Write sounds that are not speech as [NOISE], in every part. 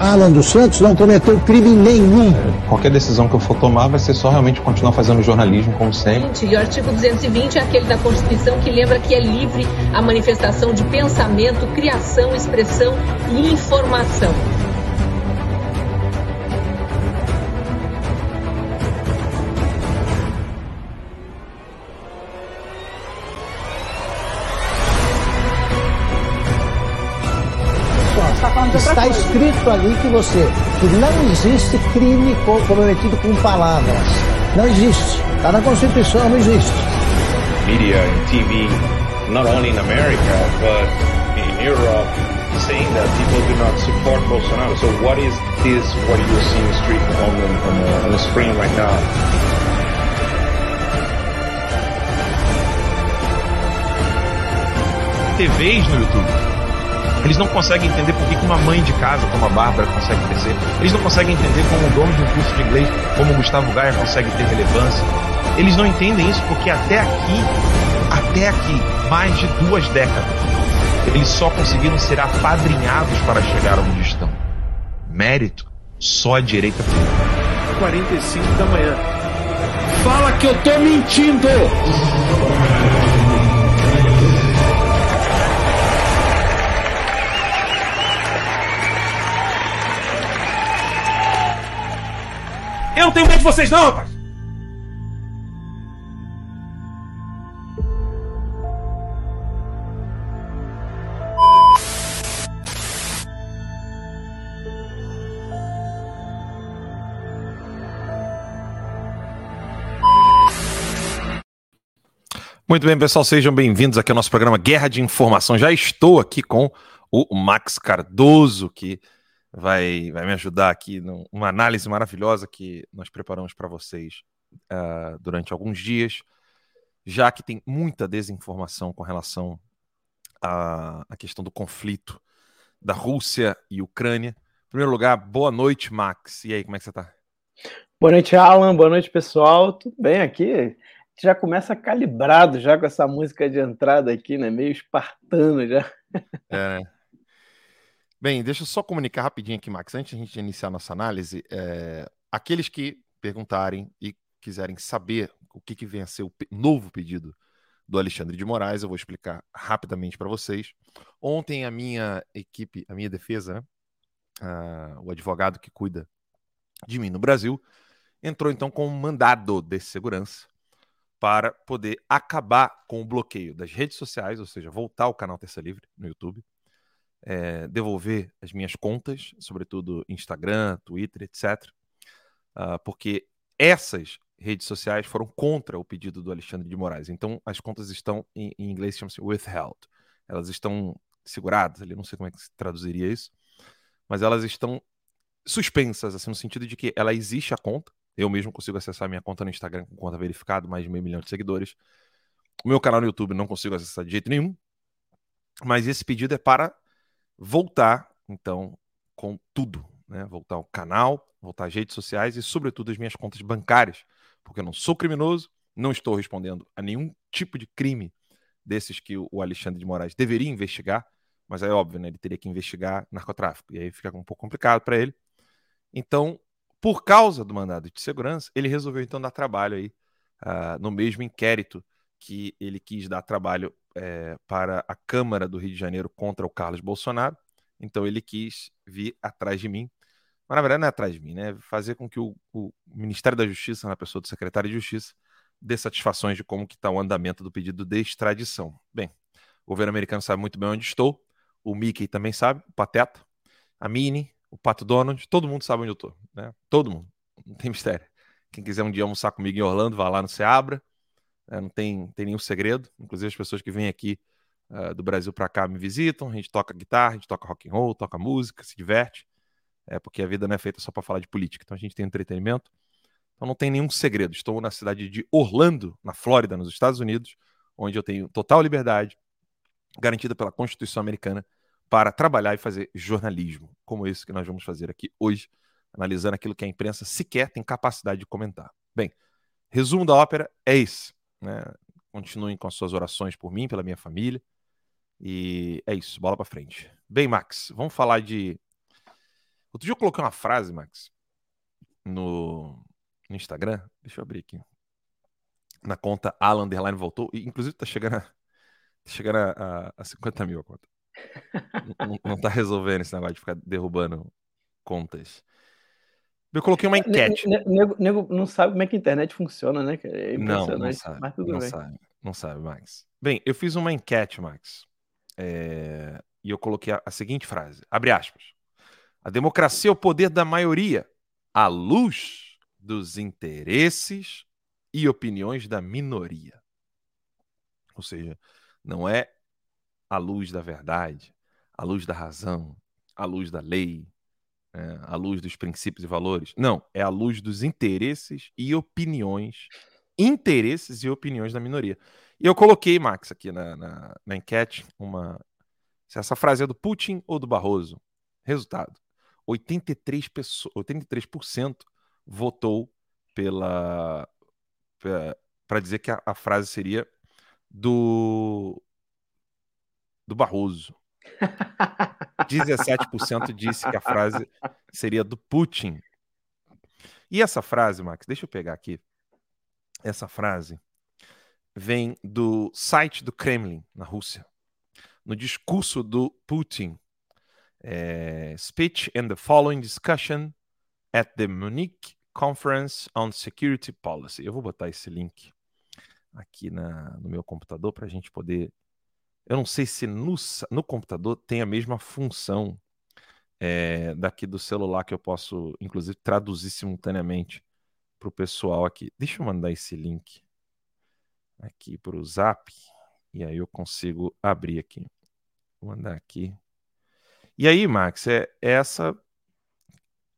Alan dos Santos não cometeu crime nenhum. Qualquer decisão que eu for tomar vai ser só realmente continuar fazendo jornalismo como sempre. E o artigo 220 é aquele da Constituição que lembra que é livre a manifestação de pensamento, criação, expressão e informação. Está escrito ali que você que não existe crime cometido com palavras. Não existe. Está na Constituição, não existe. Media and TV, not only in America, but in Europe, saying that people do not support Bolsonaro. So what is this, what you see in the street on the, on the, on the screen right now? TVs no YouTube. Eles não conseguem entender por que uma mãe de casa como a Bárbara consegue crescer. Eles não conseguem entender como o dono de um curso de inglês como o Gustavo Gaia consegue ter relevância. Eles não entendem isso porque até aqui, até aqui, mais de duas décadas, eles só conseguiram ser apadrinhados para chegar onde estão. Mérito só a direita tem. 45 da manhã. Fala que eu tô mentindo! Não tenho medo de vocês, não, rapaz! Muito bem, pessoal, sejam bem-vindos aqui ao nosso programa Guerra de Informação. Já estou aqui com o Max Cardoso, que vai, vai me ajudar aqui numa análise maravilhosa que nós preparamos para vocês uh, durante alguns dias, já que tem muita desinformação com relação à, à questão do conflito da Rússia e Ucrânia. Em primeiro lugar, boa noite, Max. E aí, como é que você está? Boa noite, Alan. Boa noite, pessoal. Tudo bem aqui? já começa calibrado já com essa música de entrada aqui, né? Meio espartano já. É, né? Bem, deixa eu só comunicar rapidinho aqui, Max, antes de a gente iniciar nossa análise. É, aqueles que perguntarem e quiserem saber o que, que vem a ser o novo pedido do Alexandre de Moraes, eu vou explicar rapidamente para vocês. Ontem a minha equipe, a minha defesa, né, uh, o advogado que cuida de mim no Brasil, entrou então com um mandado de segurança para poder acabar com o bloqueio das redes sociais, ou seja, voltar ao canal Terça Livre no YouTube, é, devolver as minhas contas, sobretudo Instagram, Twitter, etc. Uh, ah, porque essas redes sociais foram contra o pedido do Alexandre de Moraes. Então, as contas estão, em, em inglês, chama-se withheld. Elas estão seguradas ali, não sei como é que se traduziria isso, mas elas estão suspensas, assim, no sentido de que ela existe a conta, eu mesmo consigo acessar minha conta no Instagram com conta verificada, mais de meio milhão de seguidores. O meu canal no YouTube não consigo acessar de jeito nenhum, mas esse pedido é para voltar, então, com tudo, né? Voltar ao canal, voltar às redes sociais e, sobretudo, as minhas contas bancárias, porque eu não sou criminoso, não estou respondendo a nenhum tipo de crime desses que o Alexandre de Moraes deveria investigar, mas é óbvio, né? Ele teria que investigar narcotráfico, e aí fica um pouco complicado para ele. Então, por causa do mandado de segurança, ele resolveu então dar trabalho aí uh, no mesmo inquérito que ele quis dar trabalho é, para a Câmara do Rio de Janeiro contra o Carlos Bolsonaro. Então ele quis vir atrás de mim. Mas na verdade não é atrás de mim, né? Fazer com que o, o Ministério da Justiça, na pessoa do secretário de Justiça, dê satisfações de como que está o andamento do pedido de extradição. Bem, o governo americano sabe muito bem onde estou. O Mickey também sabe, o Pateta, a Minnie, o Pato Donald, todo mundo sabe onde eu estou, né? Todo mundo, não tem mistério. Quem quiser um dia almoçar comigo em Orlando, vá lá no Seabra, é, não tem, tem nenhum segredo. Inclusive as pessoas que vêm aqui uh, do Brasil para cá me visitam, a gente toca guitarra, a gente toca rock and roll, toca música, se diverte, é porque a vida não é feita só para falar de política. Então a gente tem entretenimento. Então não tem nenhum segredo. Estou na cidade de Orlando, na Flórida, nos Estados Unidos, onde eu tenho total liberdade garantida pela Constituição americana para trabalhar e fazer jornalismo, como esse que nós vamos fazer aqui hoje, analisando aquilo que a imprensa sequer tem capacidade de comentar. Bem, resumo da ópera é esse. Né? Continuem com as suas orações por mim, pela minha família. E é isso, bola para frente. Bem, Max, vamos falar de Outro dia eu coloquei uma frase, Max, no, no Instagram. Deixa eu abrir aqui. Na conta Alan Underline voltou. E, inclusive tá chegando a, tá chegando a, a, a 50 mil a conta. não, não tá resolvendo esse negócio de ficar derrubando contas. Eu coloquei uma enquete. Nego, nego não sabe como é que a internet funciona, né? É não, não sabe. Mas tudo não bem. sabe. Não sabe, Max. Bem, eu fiz uma enquete, Max. É... E eu coloquei a, a seguinte frase: abre aspas. A democracia é o poder da maioria, à luz dos interesses e opiniões da minoria. Ou seja, não é à luz da verdade, à luz da razão, à luz da lei, é, à luz dos princípios e valores. Não, é à luz dos interesses e opiniões, interesses e opiniões da minoria. E eu coloquei, Max, aqui na, na, na enquete, uma. Se essa frase é do Putin ou do Barroso. Resultado: 83%, pessoas, 83% votou pela. para dizer que a, a frase seria do. do Barroso. 17% disse que a frase seria do Putin. E essa frase, Max, deixa eu pegar aqui. Essa frase vem do site do Kremlin, na Rússia. No discurso do Putin, é, speech and the following discussion at the Munich Conference on Security Policy. Eu vou botar esse link aqui na, no meu computador para a gente poder eu não sei se no, no computador tem a mesma função é, daqui do celular que eu posso, inclusive, traduzir simultaneamente para o pessoal aqui. Deixa eu mandar esse link aqui para o Zap e aí eu consigo abrir aqui. Vou mandar aqui. E aí, Max, é essa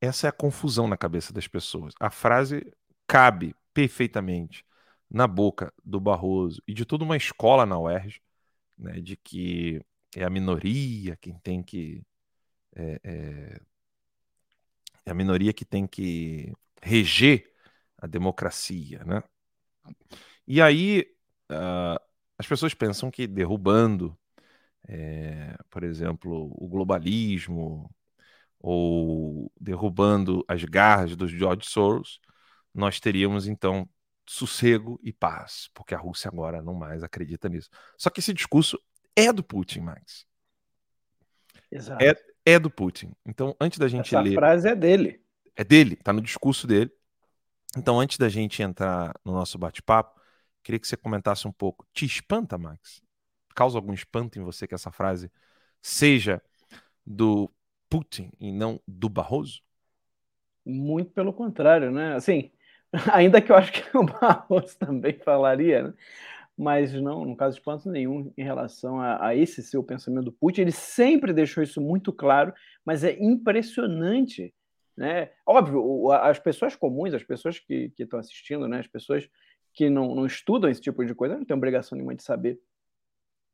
essa é a confusão na cabeça das pessoas. A frase cabe perfeitamente na boca do Barroso e de toda uma escola na UERJ né, de que é a minoria quem tem que é, é, é, a minoria que tem que reger a democracia, né? E aí uh, as pessoas pensam que derrubando, é, por exemplo, o globalismo ou derrubando as garras dos George Soros, nós teríamos então sossego e paz, porque a Rússia agora não mais acredita nisso. Só que esse discurso é do Putin, Max. Exato. É, é do Putin. Então, antes da gente Essa ler. A frase é dele. É dele, tá no discurso dele. Então, antes da gente entrar no nosso bate-papo, queria que você comentasse um pouco. Te espanta, Max? Causa algum espanto em você que essa frase seja do Putin e não do Barroso? Muito pelo contrário, né? Assim, [LAUGHS] Ainda que eu acho que o Barroso também falaria, né? mas não, no caso de espanto nenhum em relação a, a, esse seu pensamento do Putin. Ele sempre deixou isso muito claro, mas é impressionante. Né? Óbvio, as pessoas comuns, as pessoas que, estão assistindo, né? as pessoas que não, não estudam esse tipo de coisa, não tem obrigação nenhuma de saber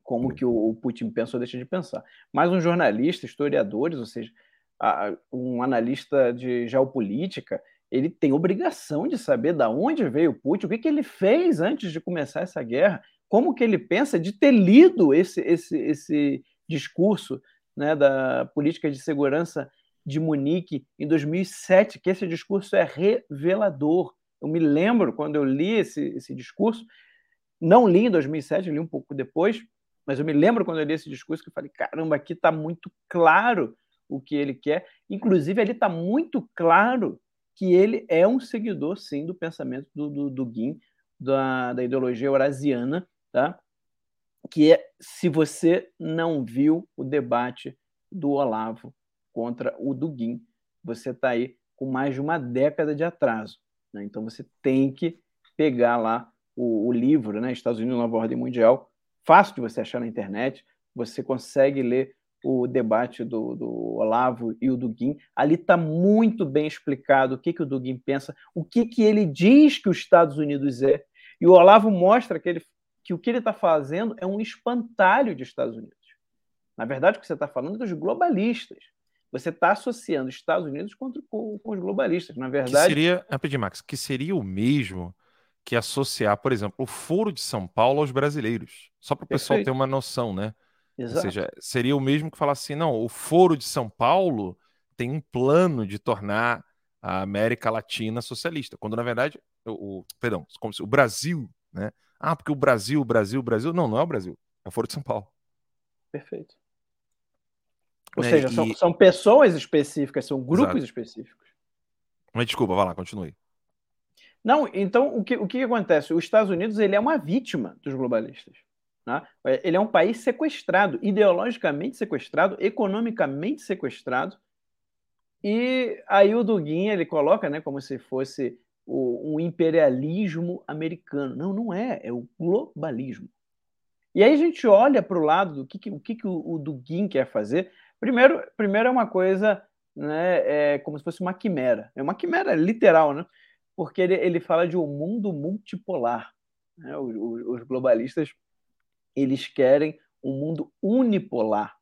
como que o, o Putin pensa ou deixa de pensar. Mas um jornalista, historiadores, ou seja, a, um analista de geopolítica, ele tem obrigação de saber da onde veio o Putin, o que, que ele fez antes de começar essa guerra, como que ele pensa de ter lido esse, esse, esse discurso né, da política de segurança de Munique em 2007, que esse discurso é revelador. Eu me lembro quando eu li esse, esse discurso, não li em 2007, li um pouco depois, mas eu me lembro quando eu li esse discurso que eu falei, caramba, aqui está muito claro o que ele quer. Inclusive, ali está muito claro que ele é um seguidor, sim, do pensamento do, do, do Guin, da, da ideologia eurasiana, tá? que é, se você não viu o debate do Olavo contra o Dugin, você está aí com mais de uma década de atraso. Né? Então você tem que pegar lá o, o livro, né? Estados Unidos Nova Ordem Mundial, fácil de você achar na internet, você consegue ler o debate do, do Olavo e o Dugin. Ali está muito bem explicado o que, que o Dugin pensa, o que, que ele diz que os Estados Unidos é. E o Olavo mostra que, ele, que o que ele está fazendo é um espantalho de Estados Unidos. Na verdade, o que você está falando é dos globalistas. Você está associando Estados Unidos contra, com, com, os globalistas. Na verdade. Que seria, rapidinho, Max, que seria o mesmo que associar, por exemplo, o Foro de São Paulo aos brasileiros. Só para o pessoal ter uma noção, né? Exato. Ou seja, seria o mesmo que falar assim, não, o Foro de São Paulo tem um plano de tornar a América Latina socialista, quando na verdade, o, o perdão, como se o Brasil, né? Ah, porque o Brasil, o Brasil, o Brasil. Não, não é o Brasil, é o Foro de São Paulo. Perfeito. Ou Né, seja, e- são, são pessoas específicas, são grupos Exato. específicos. Mas desculpa, vai lá, continue. Não, então o que, o que acontece? Os Estados Unidos ele é uma vítima dos globalistas. Né? Ele é um país sequestrado, ideologicamente sequestrado, economicamente sequestrado. E aí o Duguin ele coloca né, como se fosse o, um imperialismo americano. Não, não é, é o globalismo. E aí a gente olha para o lado do que, que- o que, que o, o Duguin quer fazer. Primeiro, primeiro é uma coisa né, é como se fosse uma quimera. É uma quimera literal, né? porque ele, ele fala de um mundo multipolar. né? Os- os globalistas eles querem um mundo unipolar.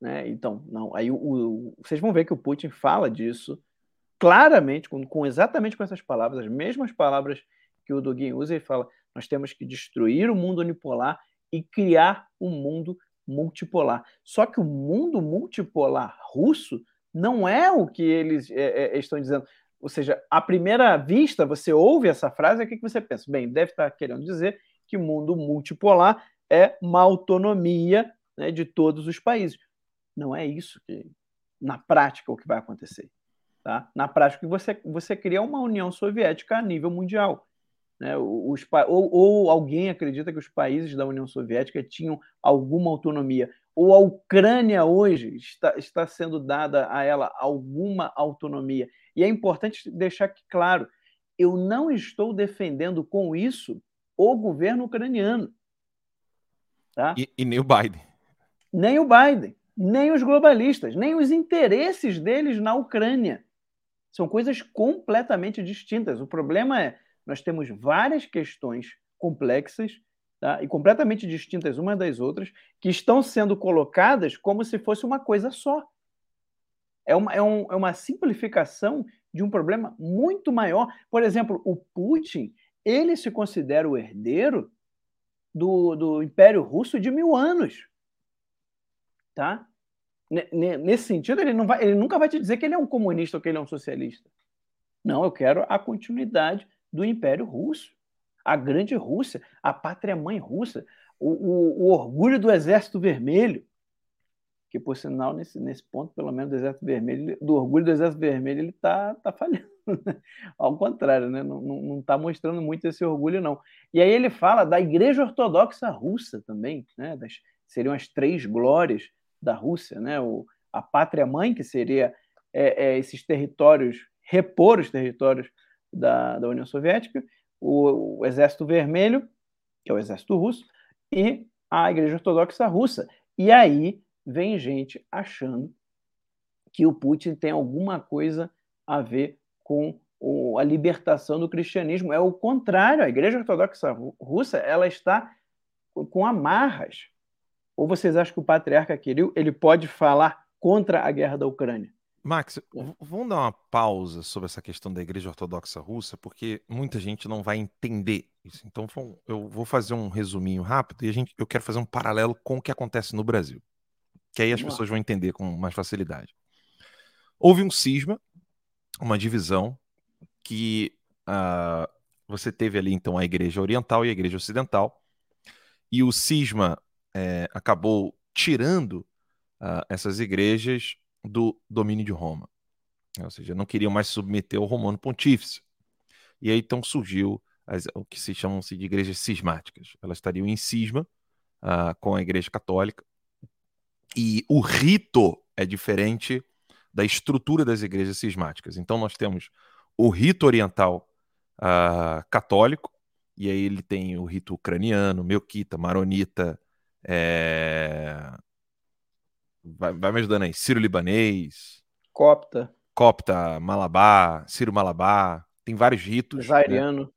Né? Então, não, aí o, o- vocês vão ver que o Putin fala disso claramente, com, com exatamente com essas palavras, as mesmas palavras que o Dugin usa, ele fala: nós temos que destruir o mundo unipolar e criar um mundo multipolar. Só que o mundo multipolar russo não é o que eles é, é, estão dizendo. Ou seja, à primeira vista, você ouve essa frase, o que que você pensa? Bem, deve estar querendo dizer que o mundo multipolar é uma autonomia né, de todos os países. Não é isso que, na prática, o que vai acontecer. Tá? Na prática, você, você cria uma União Soviética a nível mundial. Né? Os, ou, ou alguém acredita que os países da União Soviética tinham alguma autonomia. Ou a Ucrânia hoje está, está sendo dada a ela alguma autonomia. E é importante deixar claro, eu não estou defendendo com isso o governo ucraniano. Tá? E, e nem o Biden. nem o Biden, nem os globalistas, nem os interesses deles na Ucrânia. São coisas completamente distintas. O problema é nós temos várias questões complexas tá? e completamente distintas umas das outras que estão sendo colocadas como se fosse uma coisa só. É uma, é, um, é uma simplificação de um problema muito maior. Por exemplo, o Putin, ele se considera o herdeiro do, do Império Russo de mil anos tá? Nesse sentido, ele, não vai, ele nunca vai te dizer que ele é um comunista ou que ele é um socialista. Não, eu quero a continuidade do Império Russo, a grande Rússia, a pátria-mãe russa, o, o- o orgulho do Exército Vermelho, que, por sinal, nesse, nesse ponto, pelo menos, do Exército Vermelho, do orgulho do Exército Vermelho, ele está tá falhando. [LAUGHS] Ao contrário, né? não está mostrando muito esse orgulho, não. E aí ele fala da Igreja Ortodoxa Russa também, né? das, seriam as três glórias da Rússia, né? O, a pátria-mãe, que seria é, é, esses territórios, repor os territórios da, da União Soviética, o, o Exército Vermelho, que é o Exército Russo, e a Igreja Ortodoxa Russa. E aí vem gente achando que o Putin tem alguma coisa a ver com o, a libertação do cristianismo. É o contrário, a Igreja Ortodoxa Ru- Russa ela está com- amarras. Ou vocês acham que o patriarca Kirill ele pode falar contra a guerra da Ucrânia? Max, v- vamos dar uma pausa sobre essa questão da Igreja Ortodoxa Russa, porque muita gente não vai entender isso. Então, eu vou fazer um resuminho rápido e a gente, eu quero fazer um paralelo com o que acontece no Brasil, que aí as pessoas vão entender com mais facilidade. Houve um cisma, uma divisão, que ah, você teve ali então a Igreja Oriental e a Igreja Ocidental, e o cisma eh, acabou tirando ah, essas igrejas do domínio de Roma. Ou seja, não queriam mais submeter ao Romano Pontífice. E aí então surgiu as- o que se chamam de igrejas cismáticas. Elas estariam em cisma ah, com a Igreja Católica. E o rito é diferente da estrutura das igrejas cismáticas. Então nós temos o rito oriental ah, católico, e aí ele tem o rito ucraniano, melquita, maronita, é, vai, vai me ajudando aí, Sírio-Libanês, Copta, Copta, Malabar, Sírio Malabar, tem vários ritos. né? Zairiano.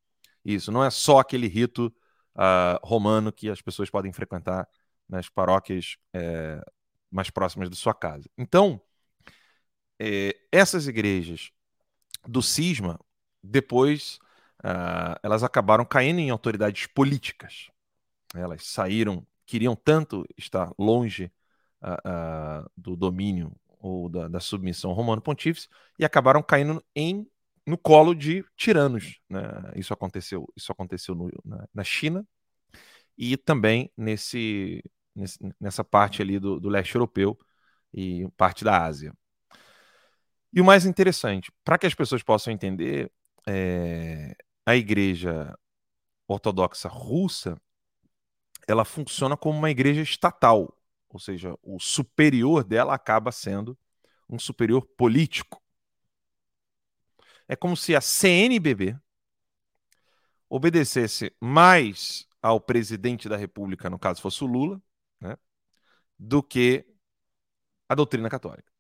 Isso, não é só aquele rito ah, romano que as pessoas podem frequentar nas paróquias eh, mais próximas da sua casa. Então, eh, essas igrejas do cisma, depois ah, elas acabaram caindo em autoridades políticas. Elas saíram, queriam tanto estar longe ah, ah, do domínio ou da, da submissão romano pontífice e acabaram caindo em no colo de tiranos. Né? Isso aconteceu, isso aconteceu no, na, na, China e também nesse, nesse, nessa parte ali do, do leste europeu e parte da Ásia. E o mais interessante, para que as pessoas possam entender, é, a igreja ortodoxa russa ela funciona como uma igreja estatal, ou seja, o superior dela acaba sendo um superior político. É como se a CNBB obedecesse mais ao presidente da República, no caso fosse o Lula, né, do que a doutrina católica.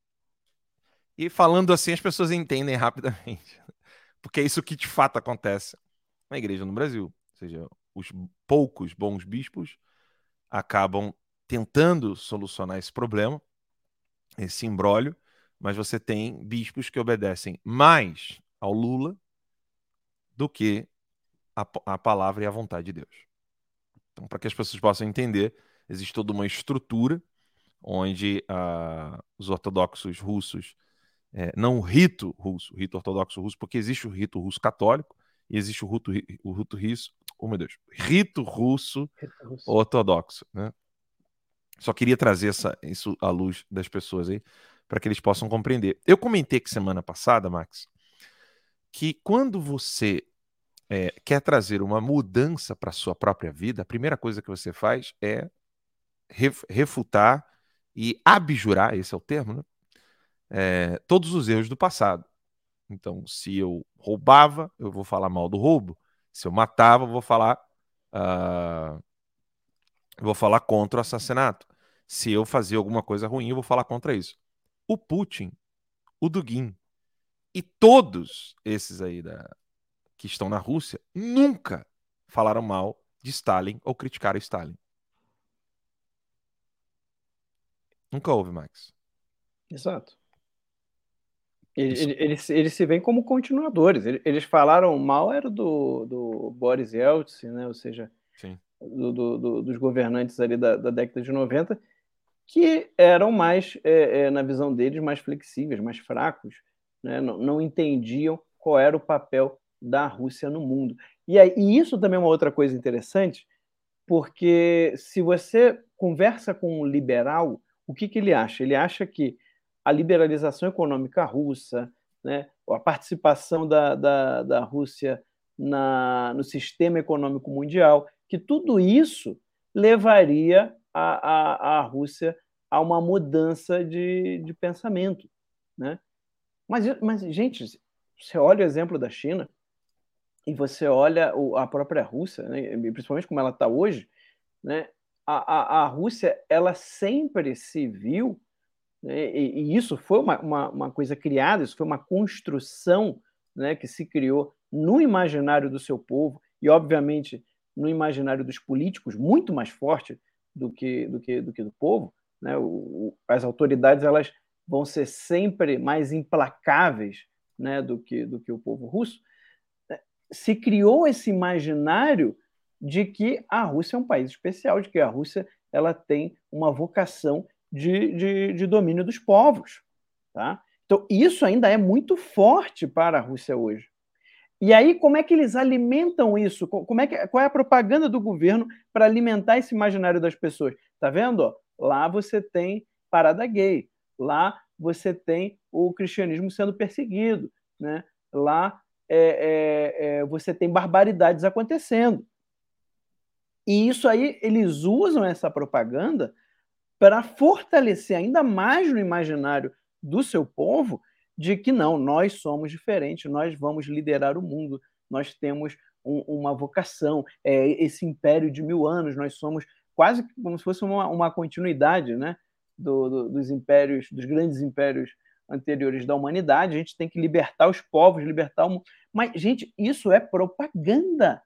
E falando assim, as pessoas entendem rapidamente. [LAUGHS] Porque é isso que de fato acontece na igreja no Brasil. Ou seja, os poucos bons bispos acabam tentando solucionar esse problema, esse imbróglio, mas você tem bispos que obedecem mais ao Lula do que a, a palavra e a vontade de Deus. Então, para que as pessoas possam entender, existe toda uma estrutura onde uh, os ortodoxos russos, é, não o rito russo, o rito ortodoxo russo, porque existe o rito russo católico e existe o rito, o rito russo, oh meu Deus, rito russo, rito russo. ortodoxo, né? Só queria trazer essa, isso à luz das pessoas aí, para que eles possam compreender. Eu comentei que semana passada, Max, que quando você é, quer trazer uma mudança para a sua própria vida, a primeira coisa que você faz é refutar e abjurar, esse é o termo, né? É, todos os erros do passado. Então, se eu roubava, eu vou falar mal do roubo. Se eu matava, eu vou falar, uh, vou falar contra o assassinato. Se eu fazia alguma coisa ruim, eu vou falar contra isso. O Putin, o Dugin e todos esses aí da, que estão na Rússia nunca falaram mal de Stalin ou criticaram Stalin. Nunca houve, Max. Exato. Eles, eles, eles se veem como continuadores. Eles falaram mal era do, do Boris Yeltsin, né? ou seja, do, do, do, dos governantes ali da, da, década de 90, que eram mais, é, é, na visão deles, mais flexíveis, mais fracos, né? não, não entendiam qual era o papel da Rússia no mundo. E, aí, e isso também é uma outra coisa interessante, porque se você conversa com um liberal, o que, que ele acha? Ele acha que a liberalização econômica russa, né, a participação da, da, da Rússia na, no sistema econômico mundial, que tudo isso levaria a, a, a Rússia a uma mudança de, de pensamento. Né? Mas, mas, gente, você olha o exemplo da China e você olha a própria Rússia, né, principalmente como ela está hoje, né, a, a, a Rússia ela sempre se viu né? E, e, isso foi uma, uma, uma, coisa criada, isso foi uma construção né, que se criou no imaginário do seu povo e, obviamente, no imaginário dos políticos, muito mais forte do que do, que, do, que do povo. Né? O, as autoridades elas vão ser sempre mais implacáveis né, do, que, do que o povo russo. Se criou esse imaginário de que a Rússia é um país especial, de que a Rússia ela tem uma vocação de, de, de domínio dos povos. Tá? Então, isso ainda é muito forte para a Rússia hoje. E aí, como é que eles alimentam isso? Como é que, qual é a propaganda do governo para alimentar esse imaginário das pessoas? Tá vendo? Lá você tem parada gay, lá você tem o cristianismo sendo perseguido, né? lá é, é, é, você tem barbaridades acontecendo. E isso aí, eles usam essa propaganda para fortalecer ainda mais no imaginário do seu povo de que não, nós somos diferentes, nós vamos liderar o mundo, nós temos um, uma vocação, é, esse império de mil anos, nós somos quase como se fosse uma, uma continuidade né, do, do, dos impérios, dos grandes impérios anteriores da humanidade, a gente tem que libertar os povos, libertar o mundo. Mas, gente, isso é propaganda.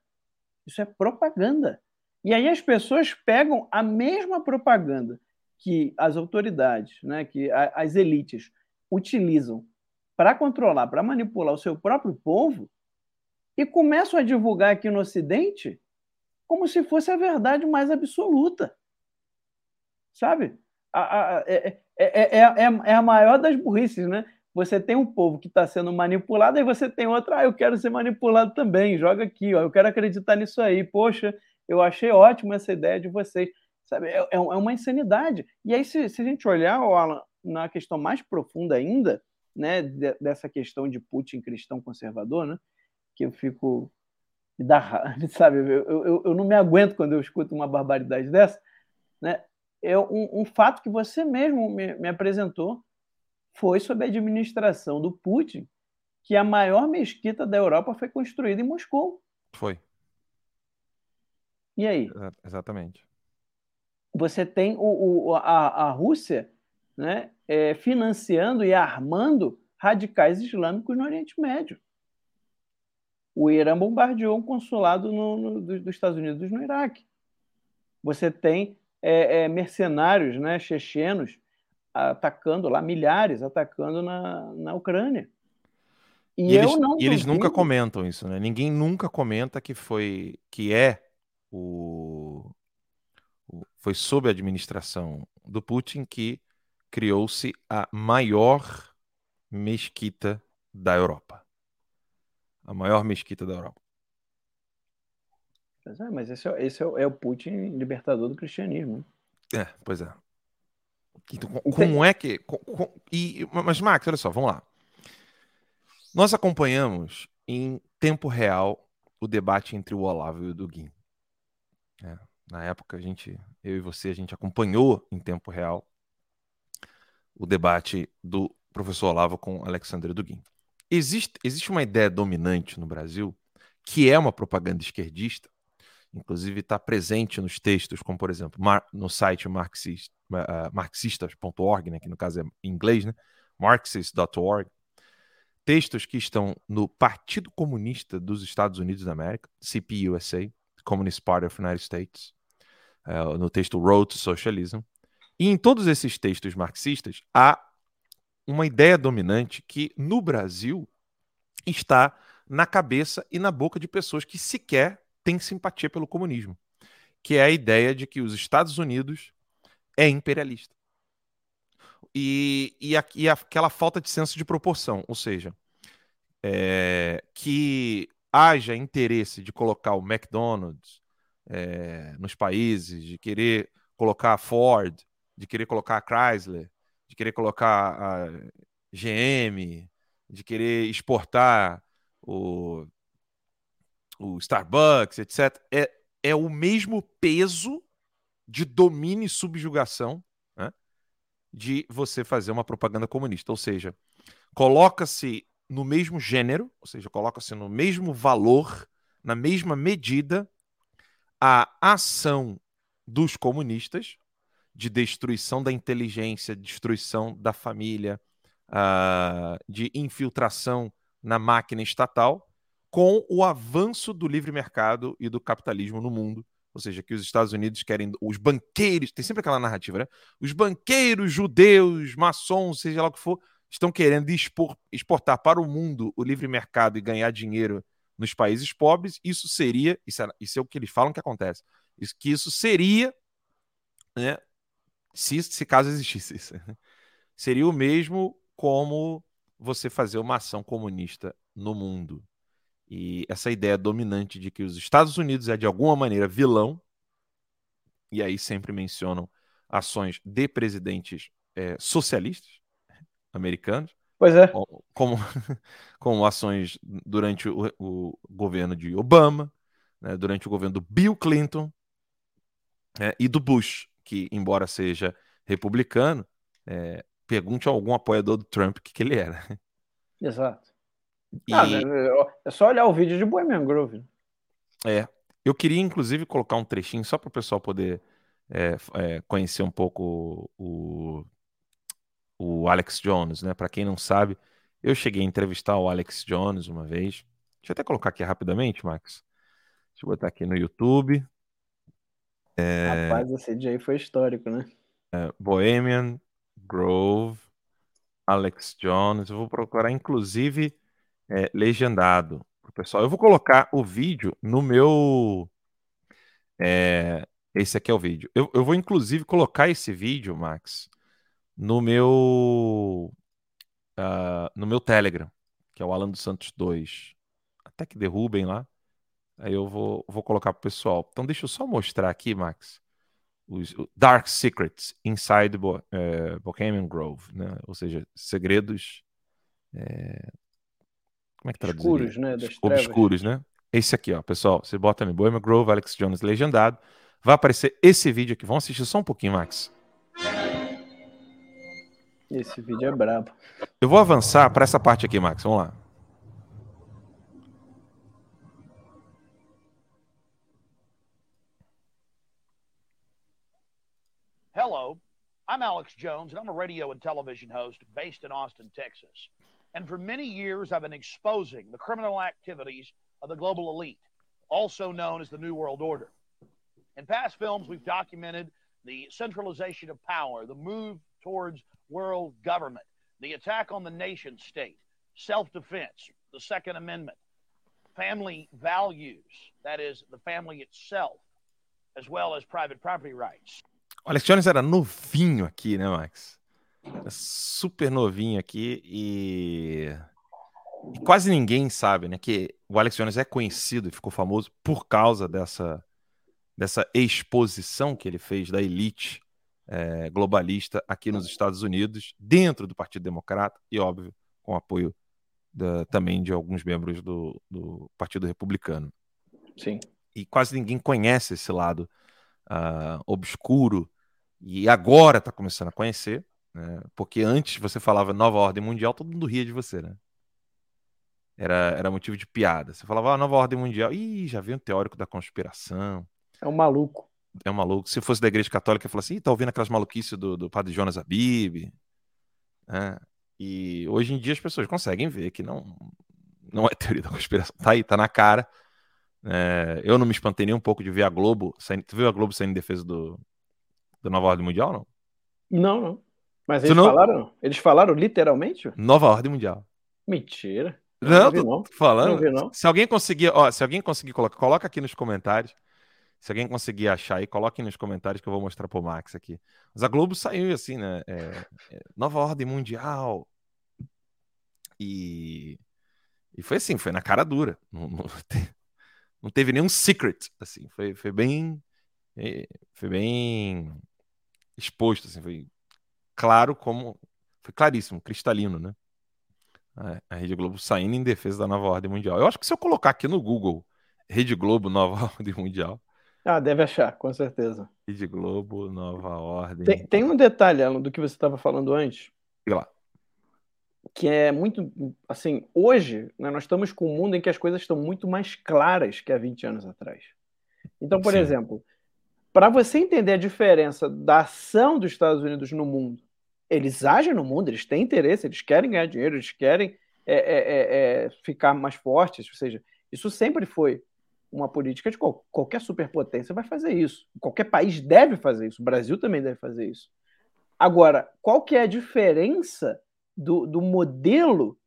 Isso é propaganda. E aí as pessoas pegam a mesma propaganda que as autoridades, né, que a, as elites utilizam para controlar, para manipular o seu próprio povo e começam a divulgar aqui no Ocidente como se fosse a verdade mais absoluta. Sabe? a, a, é, é, é, é, a maior das burrices, né? Você tem um povo que está sendo manipulado, e você tem outro, ah, eu quero ser manipulado também, joga aqui, ó, eu quero acreditar nisso aí. Poxa, eu achei ótimo essa ideia de vocês. Sabe, é, é uma insanidade. E aí, se, se a gente olhar, Alan, na questão mais profunda ainda, né, dessa questão de Putin cristão conservador, né, que eu fico me dá, [LAUGHS] sabe, eu, eu, eu não me aguento quando eu escuto uma barbaridade dessa, né? É um, um fato que você mesmo me, me apresentou foi sobre a administração do Putin, que a maior mesquita da Europa foi construída em Moscou. Foi. E aí? Exatamente. Você tem o, o a, a Rússia né, é, financiando e armando radicais islâmicos no Oriente Médio. O Irã bombardeou um consulado no, no, dos Estados Unidos no Iraque. Você tem é, é, mercenários né, chechenos atacando lá, milhares atacando na, na Ucrânia. E, e eles, e eles nunca comentam isso, né? Ninguém nunca comenta que foi que é o foi sob a administração do Putin que criou-se a maior mesquita da Europa. A maior mesquita da Europa. Pois é, mas esse, é, esse é, é, o Putin libertador do cristianismo. É, pois é. Então, como é que. Com, com, e, mas, Max, olha só, vamos lá. Nós acompanhamos em tempo real o debate entre o Olavo e o Dugin. É, na época, a gente, eu e você, a gente acompanhou em tempo real o debate do professor Olavo com Alexandre Dugin. Existe, existe uma ideia dominante no Brasil que é uma propaganda esquerdista, inclusive está presente nos textos, como por exemplo, no site marxist, uh, marxistas.org, né, que no caso é em inglês, né, marxist.org, textos que estão no Partido Comunista dos Estados Unidos da América, CPUSA, Communist Party of the United States, no texto Road to Socialism, e em todos esses textos marxistas há uma ideia dominante que no Brasil está na cabeça e na boca de pessoas que sequer têm simpatia pelo comunismo, que é a ideia de que os Estados Unidos é imperialista. E, e, a, e aquela falta de senso de proporção, ou seja, é, que haja interesse de colocar o McDonald's é, nos países, de querer colocar a Ford, de querer colocar a Chrysler, de querer colocar a GM, de querer exportar o, o Starbucks, etc., é, é o mesmo peso de domínio e subjugação né, de você fazer uma propaganda comunista. Ou seja, coloca-se no mesmo gênero, ou seja, coloca-se no mesmo valor, na mesma medida, a ação dos comunistas de destruição da inteligência, destruição da família, uh, de infiltração na máquina estatal, com o avanço do livre mercado e do capitalismo no mundo. Ou seja, que os Estados Unidos querem. Os banqueiros, tem sempre aquela narrativa, né? Os banqueiros judeus, maçons, seja lá o que for, estão querendo expor, exportar para o mundo o livre mercado e ganhar dinheiro nos países pobres. Isso seria, isso é, isso é o que eles falam que acontece, isso, que isso seria né, se, se caso existisse isso, seria o mesmo como você fazer uma ação comunista no mundo. E essa ideia dominante de que os Estados Unidos é de alguma maneira vilão, e aí sempre mencionam ações de presidentes é, socialistas americanos. Pois é. Como, [LAUGHS] como ações durante o, o governo de Obama, né, durante o governo do Bill Clinton é, e do Bush que, embora seja republicano, é, pergunte a algum apoiador do Trump o que, que ele era. Exato. E... Ah, é só olhar o vídeo de Bohemian Grove. É. Eu queria, inclusive, colocar um trechinho só para o pessoal poder é, é, conhecer um pouco o, o Alex Jones, né? Para quem não sabe, eu cheguei a entrevistar o Alex Jones uma vez. Deixa eu até colocar aqui rapidamente, Max. Deixa eu botar aqui no YouTube. É... Rapaz, esse dia aí foi histórico, né? É, Bohemian Grove, Alex Jones. Eu vou procurar, inclusive, é, legendado pessoal. Eu vou colocar o vídeo no meu é, Esse aqui é o vídeo. Eu, eu vou, inclusive, colocar esse vídeo, Max, no meu. Uh, no meu Telegram, que é o Alan dos Santos 2. Até que derrubem lá. Aí eu vou, vou colocar pro pessoal. Então deixa eu só mostrar aqui, Max, os Dark Secrets Inside Bo, é, Bohemian Grove, né? Ou seja, segredos. É, como é que traduz? Escuros, né? Das Obscuros, né? Esse aqui, ó, pessoal. Você bota no Bohemian Grove, Alex Jones legendado. Vai aparecer esse vídeo aqui. Vamos assistir só um pouquinho, Max. Esse vídeo é brabo. Eu vou avançar para essa parte aqui, Max. Vamos lá. Hello, I'm Alex Jones, and I'm a radio and television host based in Austin, Texas. And for many years, I've been exposing the criminal activities of the global elite, also known as the New World Order. In past films, we've documented the centralization of power, the move towards world government, the attack on the nation state, self defense, the Second Amendment, family values, that is, the family itself, as well as private property rights. O Alex Jones era novinho aqui, né, Max? Era super novinho aqui e... e quase ninguém sabe, né, que o Alex Jones é conhecido e ficou famoso por causa dessa dessa exposição que ele fez da elite é, globalista aqui nos Estados Unidos, dentro do Partido Democrata e, óbvio, com apoio da, também de alguns membros do, do, Partido Republicano. Sim. E quase ninguém conhece esse lado uh, obscuro e agora está começando a conhecer, né? porque antes você falava nova ordem mundial, todo mundo ria de você, né? Era, era motivo de piada. Você falava ah, nova ordem mundial, ih, já veio um teórico da conspiração. É um maluco. É um maluco. Se fosse da igreja católica, eu falasse assim, tá ouvindo aquelas maluquices do, do padre Jonas Abib. É. E hoje em dia as pessoas conseguem ver que não, não é teoria da conspiração. Tá aí, tá na cara. É, eu não me espantei nem um pouco de ver a Globo. Saindo, tu viu a Globo saindo em defesa do, do Nova Ordem Mundial, não? Não, não. Mas eles não... falaram? Eles falaram literalmente? Nova Ordem Mundial. Mentira. Não, não, vi, não. tô falando. Não vi. Se alguém conseguir, ó, se alguém conseguir colocar, coloca aqui nos comentários. Se alguém conseguir achar aí, coloque nos comentários que eu vou mostrar pro Max aqui. Mas a Globo saiu assim, né? É, é, nova ordem mundial. E, e foi assim, foi na cara dura. Não, não, [LAUGHS] não teve nenhum secret, assim. Foi, foi bem, é, foi bem exposto, assim. Foi claro como, foi claríssimo, cristalino, né? A Rede Globo saindo em defesa da nova ordem mundial. Eu acho que se eu colocar aqui no Google Rede Globo Nova [LAUGHS] Ordem Mundial, ah, deve achar, com certeza. Rede Globo, Nova Ordem. Tem, tem um detalhe, Alan, do que você estava falando antes. E lá. Que é muito. Assim, hoje, né, nós estamos com um mundo em que as coisas estão muito mais claras que há 20 anos atrás. Então, por Sim. exemplo, para você entender a diferença da ação dos Estados Unidos no mundo, eles agem no mundo, eles têm interesse, eles querem ganhar dinheiro, eles querem é, é, é, é ficar mais fortes, ou seja, isso sempre foi uma política de qual, qualquer superpotência vai fazer isso. Qualquer país deve fazer isso. O Brasil também deve fazer isso. Agora, qual que é a diferença do, do modelo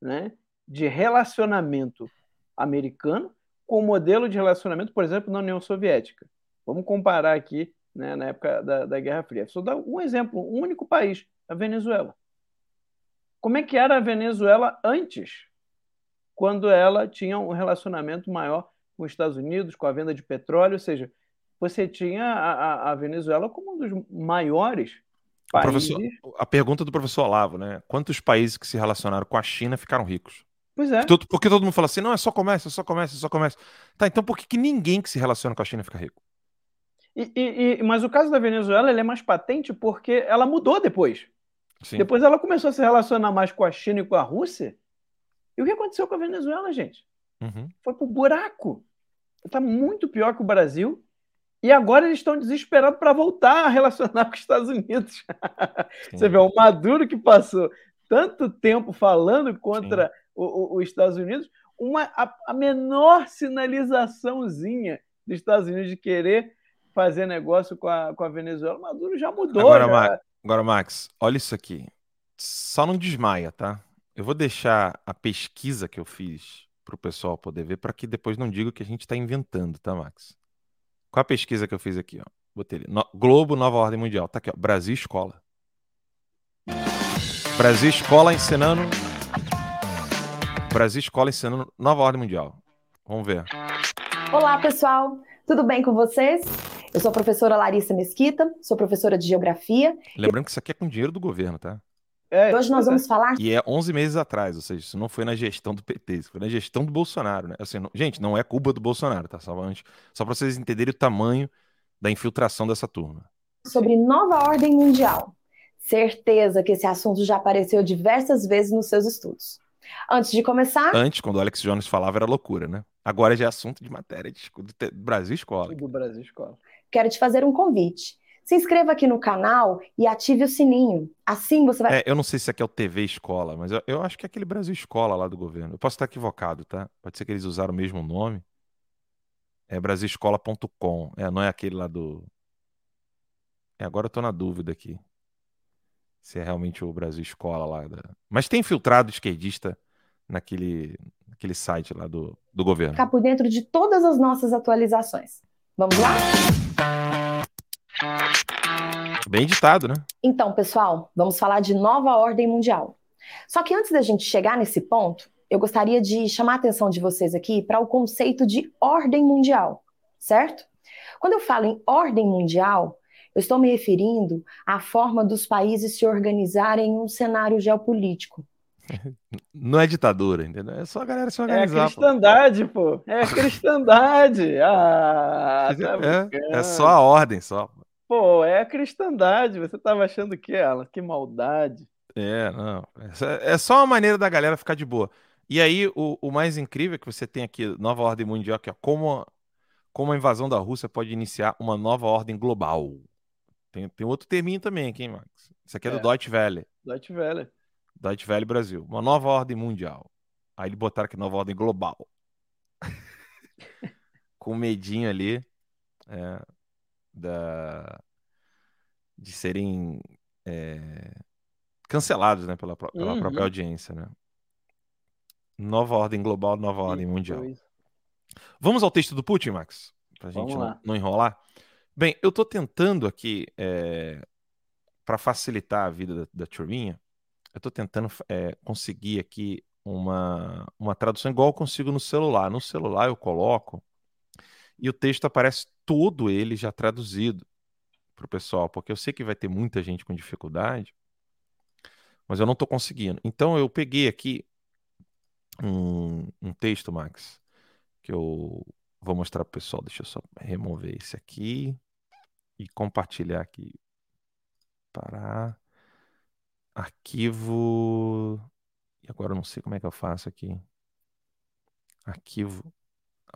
né, de relacionamento americano com o modelo de relacionamento, por exemplo, na União Soviética? Vamos comparar aqui né, na época da, da Guerra Fria. Só dar um exemplo, um único país, a Venezuela. Como é que era a Venezuela antes, quando ela tinha um relacionamento maior com os Estados Unidos, com a venda de petróleo, ou seja, você tinha a, a Venezuela como um dos maiores países. A pergunta do professor Olavo, né? Quantos países que se relacionaram com a China ficaram ricos? Pois é. Porque, porque todo mundo fala assim, não, é só comércio, é só comércio, é só comércio. Tá, então por que, que ninguém que se relaciona com a China fica rico? E, e, mas o caso da Venezuela é mais patente porque ela mudou depois. Sim. Depois ela começou a se relacionar mais com a China e com a Rússia. E o que aconteceu com a Venezuela, gente? Uhum. Foi pro buraco está muito pior que o Brasil. E agora eles estão desesperados para voltar a relacionar [LAUGHS] com os Estados Unidos. Você vê, o Maduro que passou tanto tempo falando contra os Estados Unidos, uma, a, a, menor sinalizaçãozinha dos Estados Unidos de querer fazer negócio com a, com a Venezuela, o Maduro já mudou. Agora, já. Max, agora, Max, olha isso aqui. Só não desmaia, tá? Eu vou deixar a pesquisa que eu fiz para o pessoal poder ver, para que depois não diga que a gente está inventando, tá, Max? Qual a pesquisa que eu fiz aqui, ó? Botei ali. No- Globo Nova Ordem Mundial. Tá aqui, ó. Brasil Escola. Brasil Escola ensinando. Brasil Escola ensinando Nova Ordem Mundial. Vamos ver. Olá, pessoal. Tudo bem com vocês? Eu sou a professora Larissa Mesquita, sou professora de Geografia. Lembrando que isso aqui é com dinheiro do governo, tá? É, hoje nós vamos falar E é 11 meses atrás, ou seja, isso não foi na gestão do PT, isso foi na gestão do Bolsonaro, né? Assim, não- gente, não é culpa do Bolsonaro, tá? Só, antes, só para vocês entenderem o tamanho da infiltração dessa turma. sobre nova ordem mundial. Certeza que esse assunto já apareceu diversas vezes nos seus estudos. Antes de começar, Antes, quando o Alex Jones falava, era loucura, né? Agora já é assunto de matéria de, do Brasil Escola. do Brasil Escola. quero te fazer um convite. Se inscreva aqui no canal e ative o sininho. Assim você vai É, eu não sei se aqui é o TV Escola, mas eu, eu acho que é aquele Brasil Escola lá do governo. Eu posso estar equivocado, tá? Pode ser que eles usaram o mesmo nome. É brasilescola.com. É, não é aquele lá do. É, agora eu tô na dúvida aqui. Se é realmente o Brasil Escola lá. da- Mas tem infiltrado esquerdista naquele, naquele site lá do, do governo. ficar por dentro de todas as nossas atualizações. Vamos lá? Bem editado, né? Então, pessoal, vamos falar de nova ordem mundial. Só que antes da gente chegar nesse ponto, eu gostaria de chamar a atenção de vocês aqui para o conceito de ordem mundial, certo? Quando eu falo em ordem mundial, eu estou me referindo à forma dos países se organizarem em um cenário geopolítico. [LAUGHS] Não é ditadura, entendeu? É só a galera se É a organizar. pô. cristandade, pô. É a [LAUGHS] cristandade. Ah, tá É, é só a ordem, só. Pô, é a cristandade. Você tava achando o que, Alan? Que maldade. É, não. É só uma maneira da galera ficar de boa. E aí, o, o mais incrível é que você tem aqui, nova ordem mundial, que é como, a- como a invasão da Rússia pode iniciar uma nova ordem global. Tem, tem outro terminho também aqui, hein, Max? Isso aqui é do É. Deutsche Welle. Deutsche Welle. Deutsche Welle Brasil. Uma nova ordem mundial. Aí eles botaram aqui nova ordem global. [LAUGHS] Com medinho ali é, da, de serem é, cancelados né, pela, pela Uhum. própria audiência. Né? Nova ordem global, nova ordem mundial. Vamos ao texto do Putin, Max? Pra gente Vamos não, não enrolar. Bem, eu tô tentando aqui, para facilitar a vida da, da turminha, eu tô tentando é, conseguir aqui uma, uma tradução igual eu consigo no celular. No celular eu coloco e o texto aparece todo ele já traduzido para o pessoal, porque eu sei que vai ter muita gente com dificuldade, mas eu não estou conseguindo. Então eu peguei aqui um, um texto, Max, que eu vou mostrar para o pessoal. Deixa eu só remover esse aqui e compartilhar aqui. Parar. Arquivo. E agora eu não sei como é que eu faço aqui. Arquivo.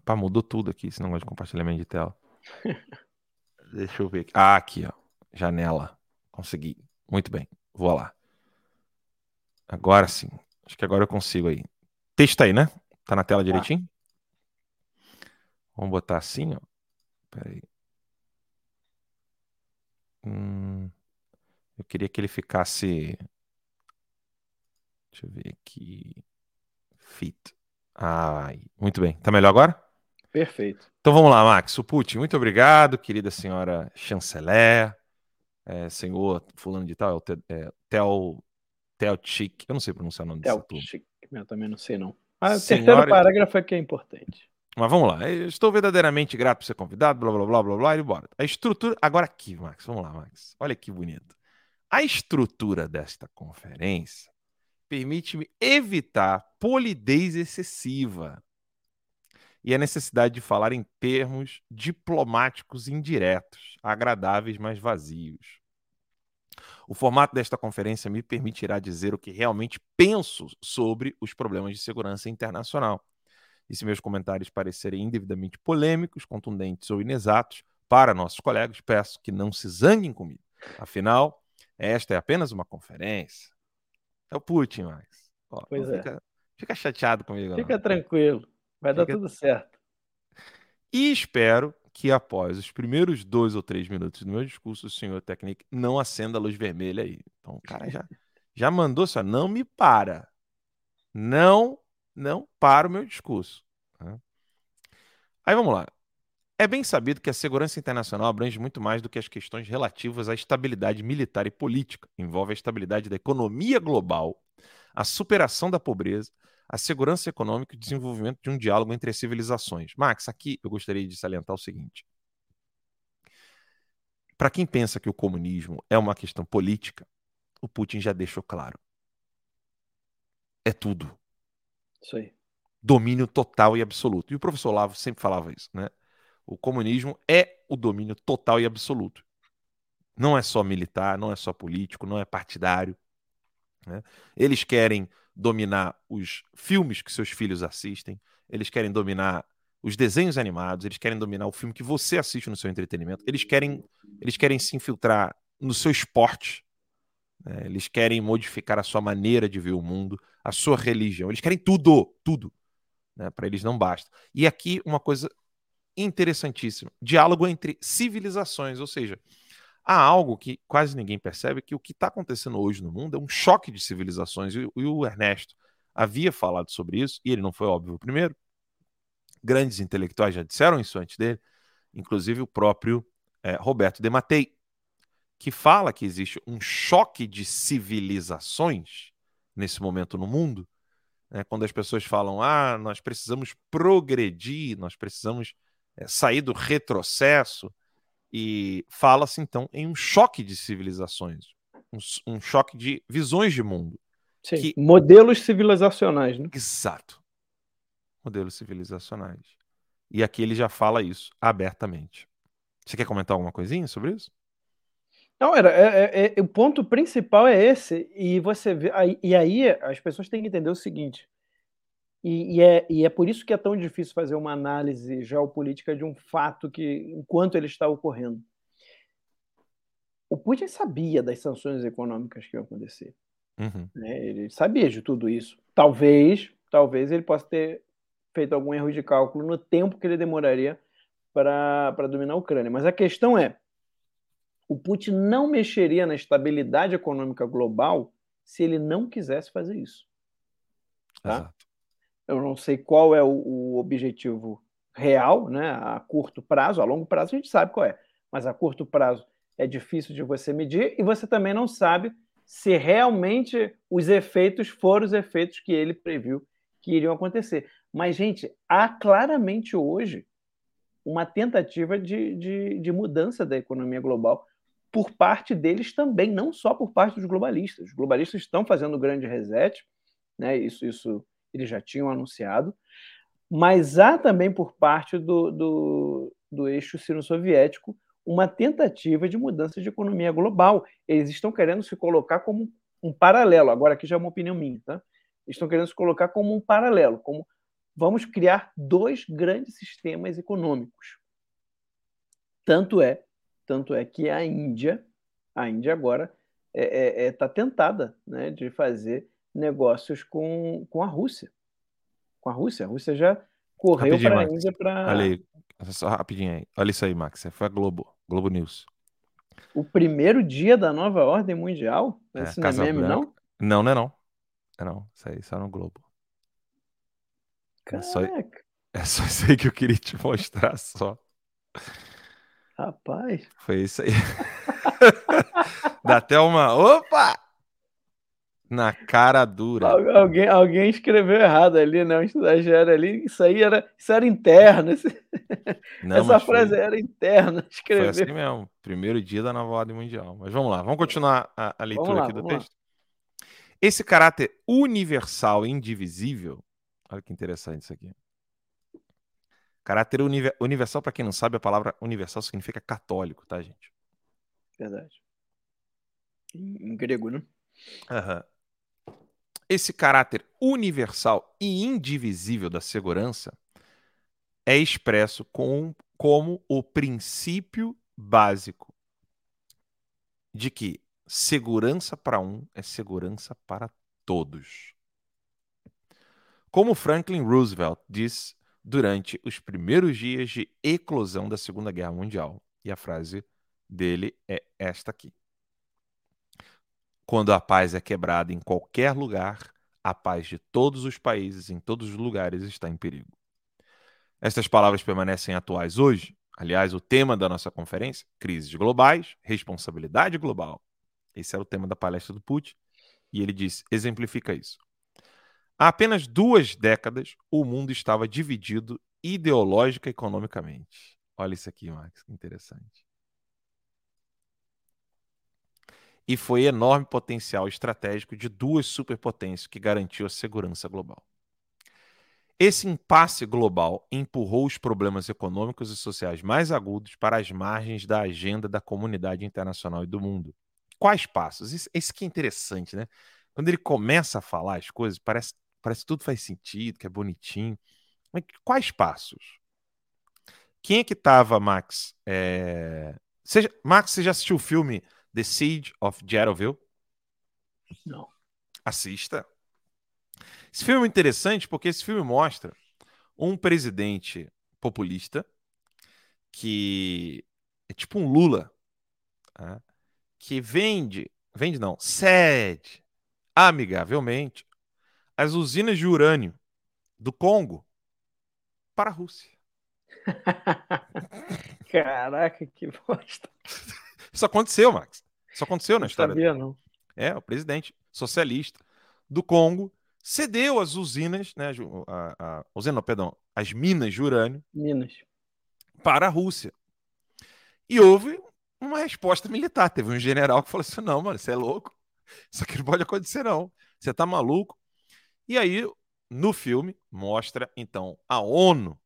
Pá, mudou tudo aqui esse negócio de compartilhamento de tela. [LAUGHS] Deixa eu ver aqui. Ah, aqui, ó. Janela. Consegui. Muito bem. Vou lá. Agora sim. Acho que agora eu consigo aí. Texto aí, né? Tá na tela direitinho? Vamos botar assim, ó. Pera aí. Hum, eu queria que ele ficasse. Deixa eu ver aqui. Fit. Ai, muito bem. Tá melhor agora? Perfeito. Então vamos lá, Max. O Putin, muito obrigado, querida senhora chanceler, é, senhor fulano de tal, é o é, Tel, Telchik, eu não sei pronunciar o nome turma. Telchik. Eu também não sei, não. Ah, o Senhora- terceiro parágrafo é que é importante. Mas vamos lá. Eu estou verdadeiramente grato por ser convidado, blá, blá, blá, blá, blá, e bora. A estrutura. Agora aqui, Max. Vamos lá, Max. Olha que bonito. A estrutura desta conferência permite-me evitar polidez excessiva e a necessidade de falar em termos diplomáticos indiretos, agradáveis, mas vazios. O formato desta conferência me permitirá dizer o que realmente penso sobre os problemas de segurança internacional. E se meus comentários parecerem indevidamente polêmicos, contundentes ou inexatos para nossos colegas, peço que não se zanguem comigo. Afinal, esta é apenas uma conferência. É o Putin, Max. Ó, Pois é. fica, fica chateado comigo. Fica não. tranquilo. Vai dar Fica- tudo certo. E espero que após os primeiros dois ou três minutos do meu discurso, o senhor Technic não acenda a luz vermelha aí. Então o cara já, [LAUGHS] já mandou só, não me para. Não, não para o meu discurso. tá? Aí vamos lá. É bem sabido que a segurança internacional abrange muito mais do que as questões relativas à estabilidade militar e política. Envolve a estabilidade da economia global, a superação da pobreza, a segurança econômica e o desenvolvimento de um diálogo entre as civilizações. Max, aqui eu gostaria de salientar o seguinte. Para quem pensa que o comunismo é uma questão política, o Putin já deixou claro. É tudo. Isso aí. Domínio total e absoluto. E o professor Olavo sempre falava isso, né? O comunismo é o domínio total e absoluto. Não é só militar, não é só político, não é partidário. Né? Eles querem dominar os filmes que seus filhos assistem, eles querem dominar os desenhos animados, eles querem dominar o filme que você assiste no seu entretenimento, eles querem, eles querem se infiltrar no seu esporte, né? eles querem modificar a sua maneira de ver o mundo, a sua religião, eles querem tudo, tudo. Né? Para eles não basta. E aqui uma coisa interessantíssima: diálogo entre civilizações, ou seja, há algo que quase ninguém percebe que o que está acontecendo hoje no mundo é um choque de civilizações. E, e o Ernesto havia falado sobre isso, e ele não foi óbvio primeiro. Grandes intelectuais já disseram isso antes dele, inclusive o próprio é, Roberto de Matei, que fala que existe um choque de civilizações nesse momento no mundo, né, quando as pessoas falam, ah, nós precisamos progredir, nós precisamos é, sair do retrocesso, e fala-se então em um choque de civilizações, um, um choque de visões de mundo. Sim, que... modelos civilizacionais, né? Exato. Modelos civilizacionais. E aqui ele já fala isso abertamente. Você quer comentar alguma coisinha sobre isso? Não, era, é, é, é, o ponto principal é esse, e você vê, aí, e aí as pessoas têm que entender o seguinte: e, e, é, e é por isso que é tão difícil fazer uma análise geopolítica de um fato que, enquanto ele está ocorrendo. O Putin sabia das sanções econômicas que iam acontecer. Uhum. Né? Ele sabia de tudo isso. Talvez, talvez ele possa ter feito algum erro de cálculo no tempo que ele demoraria para dominar a Ucrânia. Mas a questão é: o Putin não mexeria na estabilidade econômica global se ele não quisesse fazer isso. Tá? Exato. Eu não sei qual é o, o objetivo real, né, a curto prazo, a longo prazo a gente sabe qual é, mas a curto prazo é difícil de você medir e você também não sabe se realmente os efeitos foram os efeitos que ele previu que iriam acontecer. Mas, gente, há claramente hoje uma tentativa de, de, de mudança da economia global por parte deles também, não só por parte dos globalistas. Os globalistas estão fazendo grande reset, né? isso, isso eles já tinham anunciado, mas há também por parte do, do, do eixo sino-soviético uma tentativa de mudança de economia global. Eles estão querendo se colocar como um paralelo, agora aqui já é uma opinião minha, tá? Estão querendo se colocar como um paralelo, como vamos criar dois grandes sistemas econômicos. Tanto é, tanto é que a Índia, a Índia agora está é, é, é, tá tentada né, de fazer negócios com, com a Rússia. Com a Rússia. A Rússia já correu para a Índia para. Olha aí, só rapidinho aí. Olha isso aí, Max. Foi a Globo, Globo News. O primeiro dia da nova ordem mundial? É, Esse não é meme, não? Não, não é não. É não. Isso aí só no Globo. Caraca. É só, [LAUGHS] é só isso aí que eu queria te mostrar só. Rapaz. Foi isso aí. [LAUGHS] Dá até uma. Opa! Na cara dura. alguém, alguém escreveu errado ali, né? Um estagiário ali. Isso aí era, isso era interno. [LAUGHS] Não, Essa frase foi, era interna. Escrever. [LAUGHS] Foi assim mesmo. Primeiro dia da nova ordem mundial. Mas vamos lá, vamos continuar a, a leitura lá, aqui do texto. Lá. Esse caráter universal e indivisível. Olha que interessante isso aqui. Caráter universal, para quem não sabe, a palavra universal significa católico, tá, gente? Verdade. Em grego, né? Aham. Esse caráter universal e indivisível da segurança é expresso com, como o princípio básico de que segurança para um é segurança para todos. Como Franklin Roosevelt diz durante os primeiros dias de eclosão da Segunda Guerra Mundial, e a frase dele é esta aqui: quando a paz é quebrada em qualquer lugar, a paz de todos os países, em todos os lugares, está em perigo. Estas palavras permanecem atuais hoje, Aliás, o tema da nossa conferência, crises globais, responsabilidade global. Esse era o tema da palestra do Putin. E ele disse, exemplifica isso. Há apenas duas décadas, o mundo estava dividido ideológica e economicamente. Olha isso aqui, Max, que interessante. E foi enorme potencial estratégico de duas superpotências que garantiu a segurança global. Esse impasse global empurrou os problemas econômicos e sociais mais agudos para as margens da agenda da comunidade internacional e do mundo. Quais passos? Isso, isso que é interessante, né? Quando ele começa a falar as coisas, parece, parece que tudo faz sentido, que é bonitinho. Mas quais passos? Quem é que estava, Max? É... Você, Max, você já assistiu o filme The Siege of Geraldville? Não. Assista. Esse filme é interessante porque esse filme mostra um presidente populista que é tipo um Lula, tá? que vende, vende não, cede amigavelmente as usinas de urânio do Congo para a Rússia. [LAUGHS] Caraca, que bosta. [LAUGHS] Isso aconteceu, Max. Isso aconteceu na Não história. sabia, não. É, o presidente socialista do Congo cedeu as usinas, né, a, a, usina, não, perdão, as minas de urânio Minas. para a Rússia. E houve uma resposta militar. Teve um general que falou assim: não, mano, você é louco. Isso aqui não pode acontecer, não. Você tá maluco. E aí, no filme, mostra então a ONU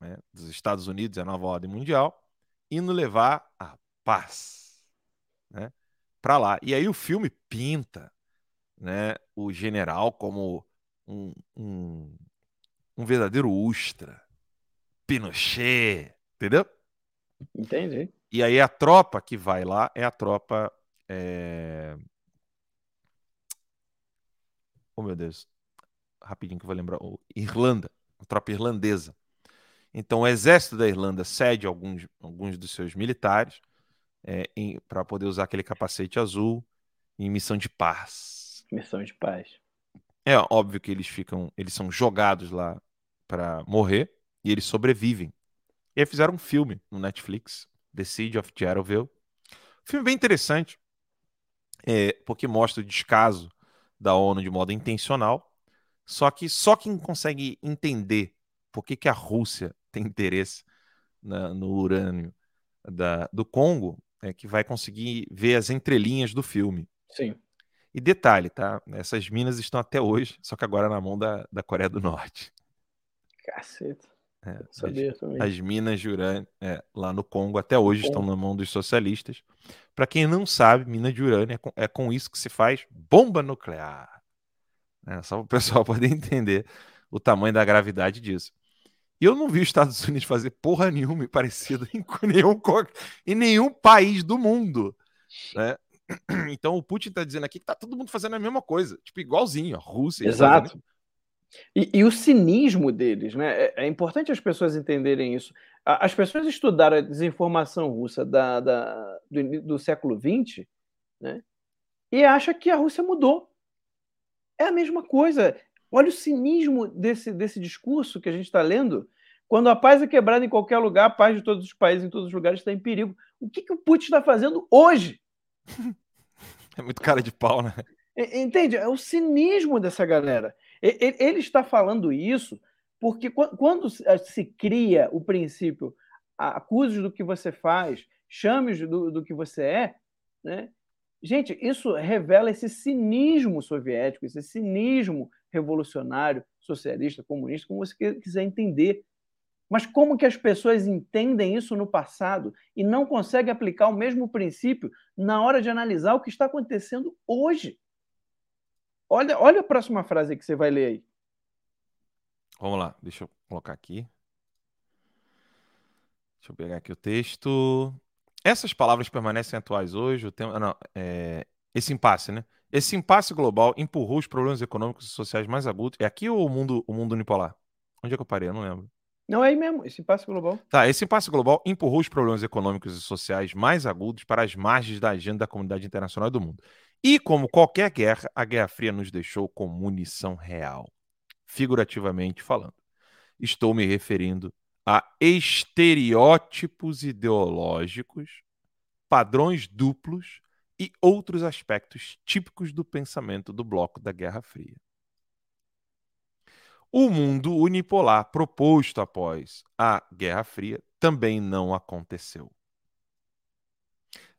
né, dos Estados Unidos, a nova ordem mundial, indo levar a paz né, para lá. E aí o filme pinta né, o general como um, um, um verdadeiro Ustra, Pinochet, entendeu? Entendi. E aí a tropa que vai lá é a tropa. é, Oh, meu Deus. Rapidinho que eu vou lembrar. o- Irlanda. A tropa irlandesa. Então, o exército da Irlanda cede alguns, alguns dos seus militares para poder usar aquele capacete azul em missão de paz. Missão de paz. É óbvio que eles ficam, eles são jogados lá para morrer e eles sobrevivem. E aí fizeram um filme no Netflix, The Siege of Geraldville. Filme bem interessante, é, porque mostra o descaso da ONU de modo intencional. Só que só quem consegue entender por que, que a Rússia [LAUGHS] tem interesse na- no urânio da- do Congo é que vai conseguir ver as entrelinhas do filme. Sim. E detalhe, tá? Essas minas estão até hoje, só que agora na mão da, da Coreia do Norte. Caceta. É, sabia também. as, as minas de urânio é, lá no Congo até hoje Congo. estão na mão dos socialistas. Para quem não sabe, mina de urânio é com, é com isso que se faz bomba nuclear. É, só para o [LAUGHS] pessoal poder entender o tamanho da gravidade disso. Eu não vi os Estados Unidos fazer porra nenhuma parecida [LAUGHS] em nenhum, em nenhum país do mundo. né? [CLEARS THROAT] Então o Putin está dizendo aqui que tá todo mundo fazendo a mesma coisa, tipo igualzinho, a Rússia. Estados Exato. E, e o cinismo deles, né? É, é importante as pessoas entenderem isso. As pessoas estudaram a desinformação russa da, da- do, do século XX, né? E acham que a Rússia mudou. É a mesma coisa. Olha o cinismo desse, desse discurso que a gente está lendo. Quando a paz é quebrada em qualquer lugar, a paz de todos os países, em todos os lugares, está em perigo. O que, que o Putin está fazendo hoje? É muito cara de pau, né? Entende? É o cinismo dessa galera. Ele está falando isso porque quan- quando se eh, se cria o princípio acuse do que você faz, chame do, do que você é, né? Gente, isso revela esse cinismo soviético, esse cinismo revolucionário, socialista, comunista, como você qui- quiser entender. Mas como que as pessoas entendem isso no passado e não conseguem aplicar o mesmo princípio na hora de analisar o que está acontecendo hoje? Olha, olha a próxima frase que você vai ler aí. Vamos lá, deixa eu colocar aqui. Deixa eu pegar aqui o texto. Essas palavras permanecem atuais hoje. O tema, não, é, esse impasse, né? Esse impasse global empurrou os problemas econômicos e sociais mais agudos. É aqui ou o mundo, o mundo unipolar? Onde é que eu parei? Eu não lembro. Não é aí mesmo, esse impasse global. Tá, esse impasse global empurrou os problemas econômicos e sociais mais agudos para as margens da agenda da comunidade internacional e do mundo. E, como qualquer guerra, a Guerra Fria nos deixou com munição real, figurativamente falando. Estou me referindo a estereótipos ideológicos, padrões duplos e outros aspectos típicos do pensamento do bloco da Guerra Fria. O mundo unipolar proposto após a Guerra Fria também não aconteceu.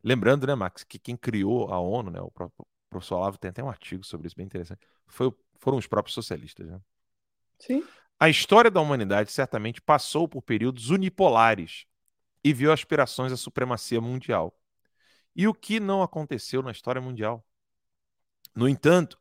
Lembrando, né, Max, que quem criou a ONU, né, o próprio professor Olavo tem até um artigo sobre isso bem interessante, foi, foram os próprios socialistas. Né? Sim. A história da humanidade certamente passou por períodos unipolares e viu aspirações à supremacia mundial. E o que não aconteceu na história mundial? No entanto,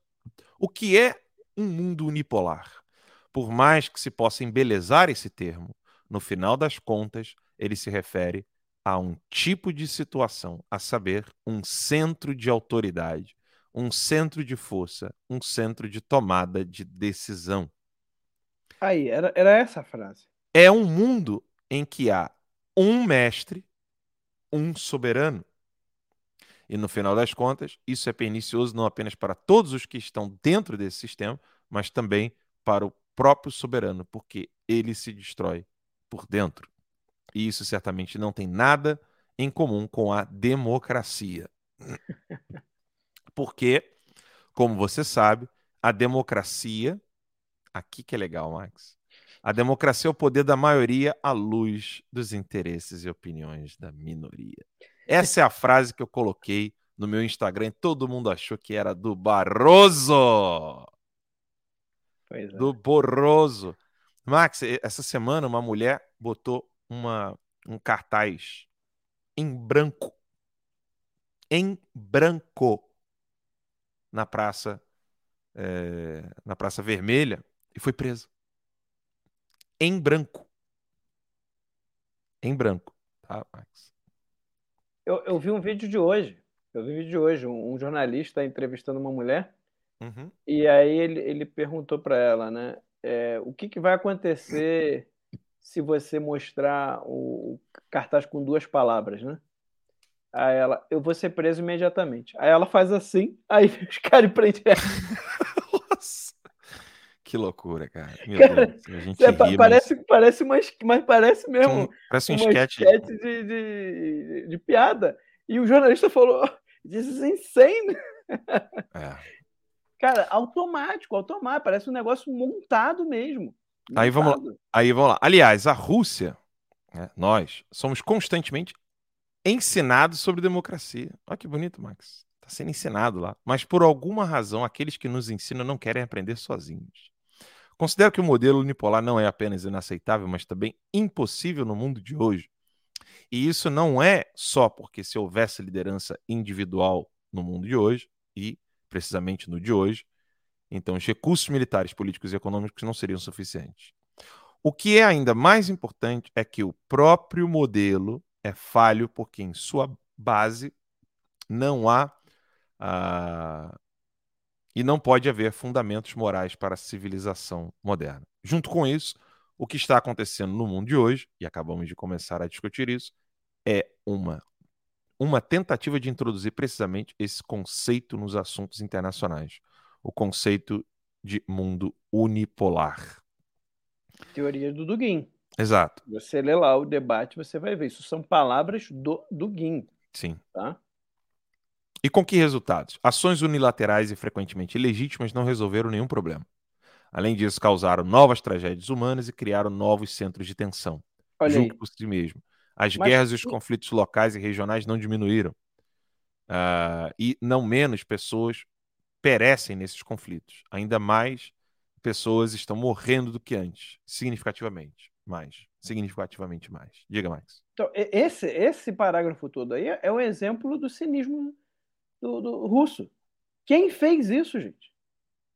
o que é um mundo unipolar? Por mais que se possa embelezar esse termo, no final das contas, ele se refere a um tipo de situação, a saber, um centro de autoridade, um centro de força, um centro de tomada de decisão. Aí, era, era essa a frase. É um mundo em que há um mestre, um soberano. E no final das contas, isso é pernicioso não apenas para todos os que estão dentro desse sistema, mas também para o próprio soberano, porque ele se destrói por dentro. E isso certamente não tem nada em comum com a democracia. [LAUGHS] Porque, como você sabe, a democracia Aqui que é legal, Max. A democracia é o poder da maioria à luz dos interesses e opiniões da minoria. Essa é a frase que eu coloquei no meu Instagram. Todo mundo achou que era do Barroso. É. Do Borroso. Max, essa semana uma mulher botou uma, um cartaz em branco. Em branco. Na praça. É, na Praça Vermelha, e foi preso. Em branco. Em branco. Tá, Max? Eu, eu vi um vídeo de hoje. Eu vi um vídeo de hoje. Um, um jornalista entrevistando uma mulher. Uhum. E aí ele, ele perguntou para ela, né? É, o que, que vai acontecer se você mostrar o cartaz com duas palavras, né? Aí ela, eu vou ser preso imediatamente. Aí ela faz assim, aí [LAUGHS] os caras prendem ela. Que loucura, cara. Meu Cara, Deus. A gente É, ri, pa- mas- parece, parece uma, mas parece mesmo Um- parece um esquete. esquete de, de, de piada. E o jornalista falou: This is insane. É. [LAUGHS] Cara, automático, automático. Parece um negócio montado mesmo. Aí vamos lá. Montado. Aí vamos lá. Aliás, a Rússia, né, nós, somos constantemente ensinados sobre democracia. Olha que bonito, Max. Está sendo ensinado lá. Mas por alguma razão, aqueles que nos ensinam não querem aprender sozinhos. Considero que o modelo unipolar não é apenas inaceitável, mas também impossível no mundo de hoje. E isso não é só porque se houvesse liderança individual no mundo de hoje, e precisamente no de hoje, então os recursos militares, políticos e econômicos não seriam suficientes. O que é ainda mais importante é que o próprio modelo é falho porque em sua base não há ah, e não pode haver fundamentos morais para a civilização moderna. Junto com isso, o que está acontecendo no mundo de hoje, e acabamos de começar a discutir isso, é uma, uma tentativa de introduzir precisamente esse conceito nos assuntos internacionais. O conceito de mundo unipolar. Teoria do Dugin. Exato, Você lê lá o debate, você vai ver. Isso são palavras do Dugin, sim. tá? E com que resultados? Ações unilaterais e frequentemente ilegítimas não resolveram nenhum problema. Além disso, causaram novas tragédias humanas e criaram novos centros de tensão, Olha por si mesmo. As Mas- guerras e os conflitos locais e regionais não diminuíram. Ah, e não menos pessoas perecem nesses conflitos. Ainda mais pessoas estão morrendo do que antes, significativamente mais. Significativamente mais. Diga, Max. Então, esse, esse parágrafo todo aí é um exemplo do cinismo do, do russo. Quem fez isso, gente?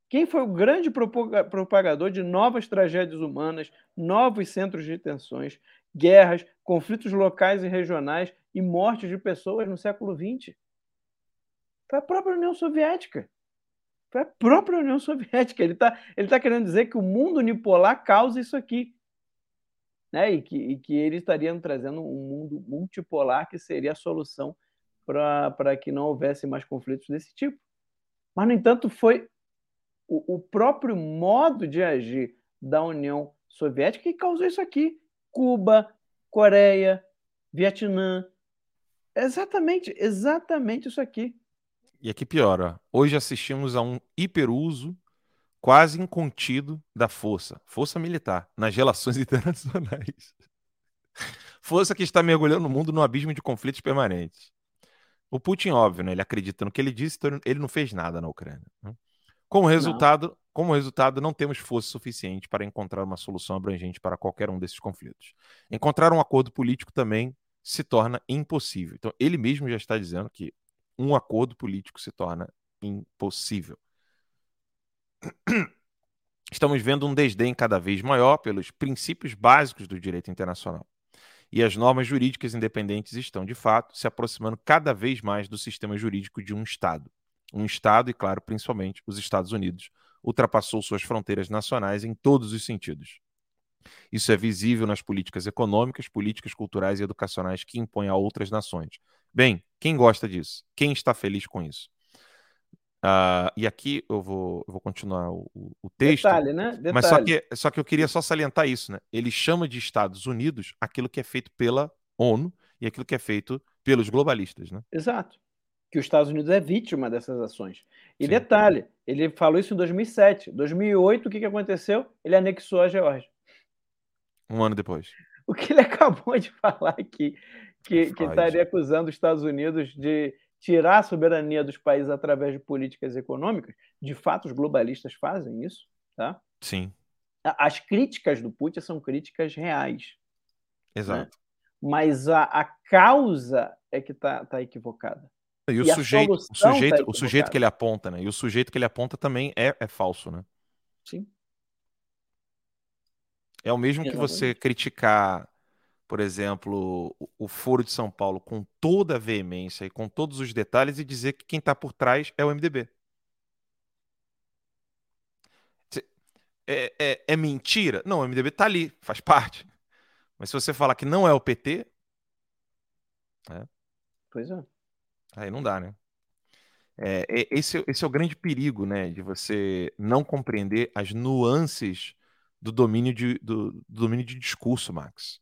Quem foi o grande propaga- propagador de novas tragédias humanas, novos centros de tensões, guerras, conflitos locais e regionais e mortes de pessoas no século XX? Foi a própria União Soviética. Foi a própria União Soviética. Ele está ele tá querendo dizer que o mundo unipolar causa isso aqui né? E que, e que eles estariam trazendo um mundo multipolar que seria a solução para que não houvesse mais conflitos desse tipo. Mas, no entanto, foi o, o próprio modo de agir da União Soviética que causou isso aqui. Cuba, Coreia, Vietnã. Exatamente, exatamente isso aqui. E aqui piora. Hoje assistimos a um hiperuso quase incontido da força, força militar, nas relações [LAUGHS] internacionais. força que está mergulhando o mundo no abismo de conflitos permanentes. O Putin, óbvio, né, ele acredita no que ele disse, então ele não fez nada na Ucrânia. Né? Como resultado, não. como resultado, não temos força suficiente para encontrar uma solução abrangente para qualquer um desses conflitos. Encontrar um acordo político também se torna impossível. Então, ele mesmo já está dizendo que um acordo político se torna impossível. [CLEARS THROAT] Estamos vendo um desdém cada vez maior pelos princípios básicos do direito internacional. E as normas jurídicas independentes estão, de fato, se aproximando cada vez mais do sistema jurídico de um Estado. Um Estado, e claro, principalmente os Estados Unidos, ultrapassou suas fronteiras nacionais em todos os sentidos. Isso é visível nas políticas econômicas, políticas culturais e educacionais que impõem a outras nações. Bem, quem gosta disso? Quem está feliz com isso? Uh, e aqui eu vou, eu vou continuar o, o texto. Detalhe, né? Detalhe. Mas só que, só que eu queria só salientar isso, né? Ele chama de Estados Unidos aquilo que é feito pela ONU e aquilo que é feito pelos globalistas, né? Exato. Que os Estados Unidos é vítima dessas ações. E Sim. detalhe, ele falou isso em 2007. 2008, o que, que aconteceu? Ele anexou a Geórgia. Um ano depois. O que ele [LAUGHS] acabou de falar aqui, que, que estaria acusando os Estados Unidos de tirar a soberania dos países através de políticas econômicas, de fato os globalistas fazem isso, tá? Sim. As críticas do Putin são críticas reais. Exato. Né? Mas a, a causa é que está tá equivocada. E, e o, sujeito, o, sujeito, tá o sujeito que ele aponta, né? E o sujeito que ele aponta também é, é falso, né? Sim. É o mesmo Exatamente. que você criticar por exemplo, o Foro de São Paulo com toda a veemência e com todos os detalhes e dizer que quem está por trás é o MDB. É, é, é, mentira? Não, o MDB está ali, faz parte. Mas se você falar que não é o PT. É, pois é. Aí não dá, né? É, é, esse, esse é o grande perigo, né? De você não compreender as nuances do domínio de, do, do domínio de discurso, Max.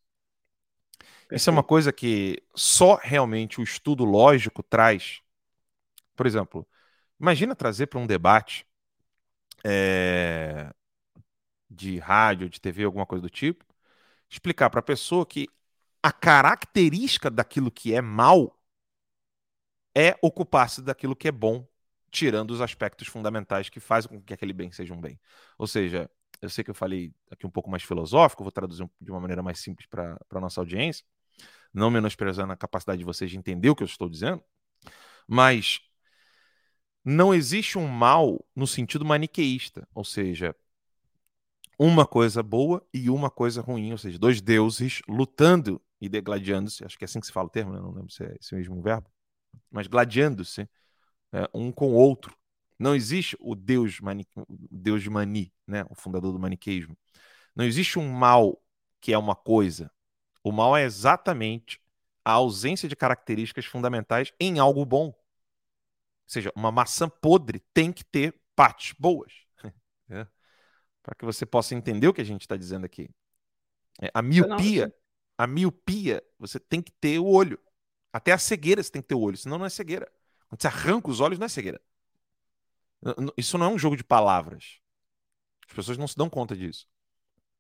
Isso é uma coisa que só realmente o estudo lógico traz. Por exemplo, imagina trazer para um debate é, de rádio, de TV, alguma coisa do tipo, explicar para a pessoa que a característica daquilo que é mal é ocupar-se daquilo que é bom, tirando os aspectos fundamentais que fazem com que aquele bem seja um bem. Ou seja, eu sei que eu falei aqui um pouco mais filosófico, vou traduzir de uma maneira mais simples para a nossa audiência não menosprezando a capacidade de vocês de entender o que eu estou dizendo, mas não existe um mal no sentido maniqueísta, ou seja, uma coisa boa e uma coisa ruim, ou seja, dois deuses lutando e degladiando-se, acho que é assim que se fala o termo, né? não lembro se é esse mesmo verbo, mas gladiando-se é, um com o outro. Não existe o deus, mani, deus de Mani, né? o fundador do maniqueísmo. Não existe um mal que é uma coisa, o mal é exatamente a ausência de características fundamentais em algo bom. Ou seja, uma maçã podre tem que ter partes boas. [LAUGHS] É. Para que você possa entender o que a gente está dizendo aqui. É, a miopia, a miopia, você tem que ter o olho. Até a cegueira você tem que ter o olho, senão não é cegueira. Quando você arranca os olhos, não é cegueira. Isso não é um jogo de palavras. As pessoas não se dão conta disso.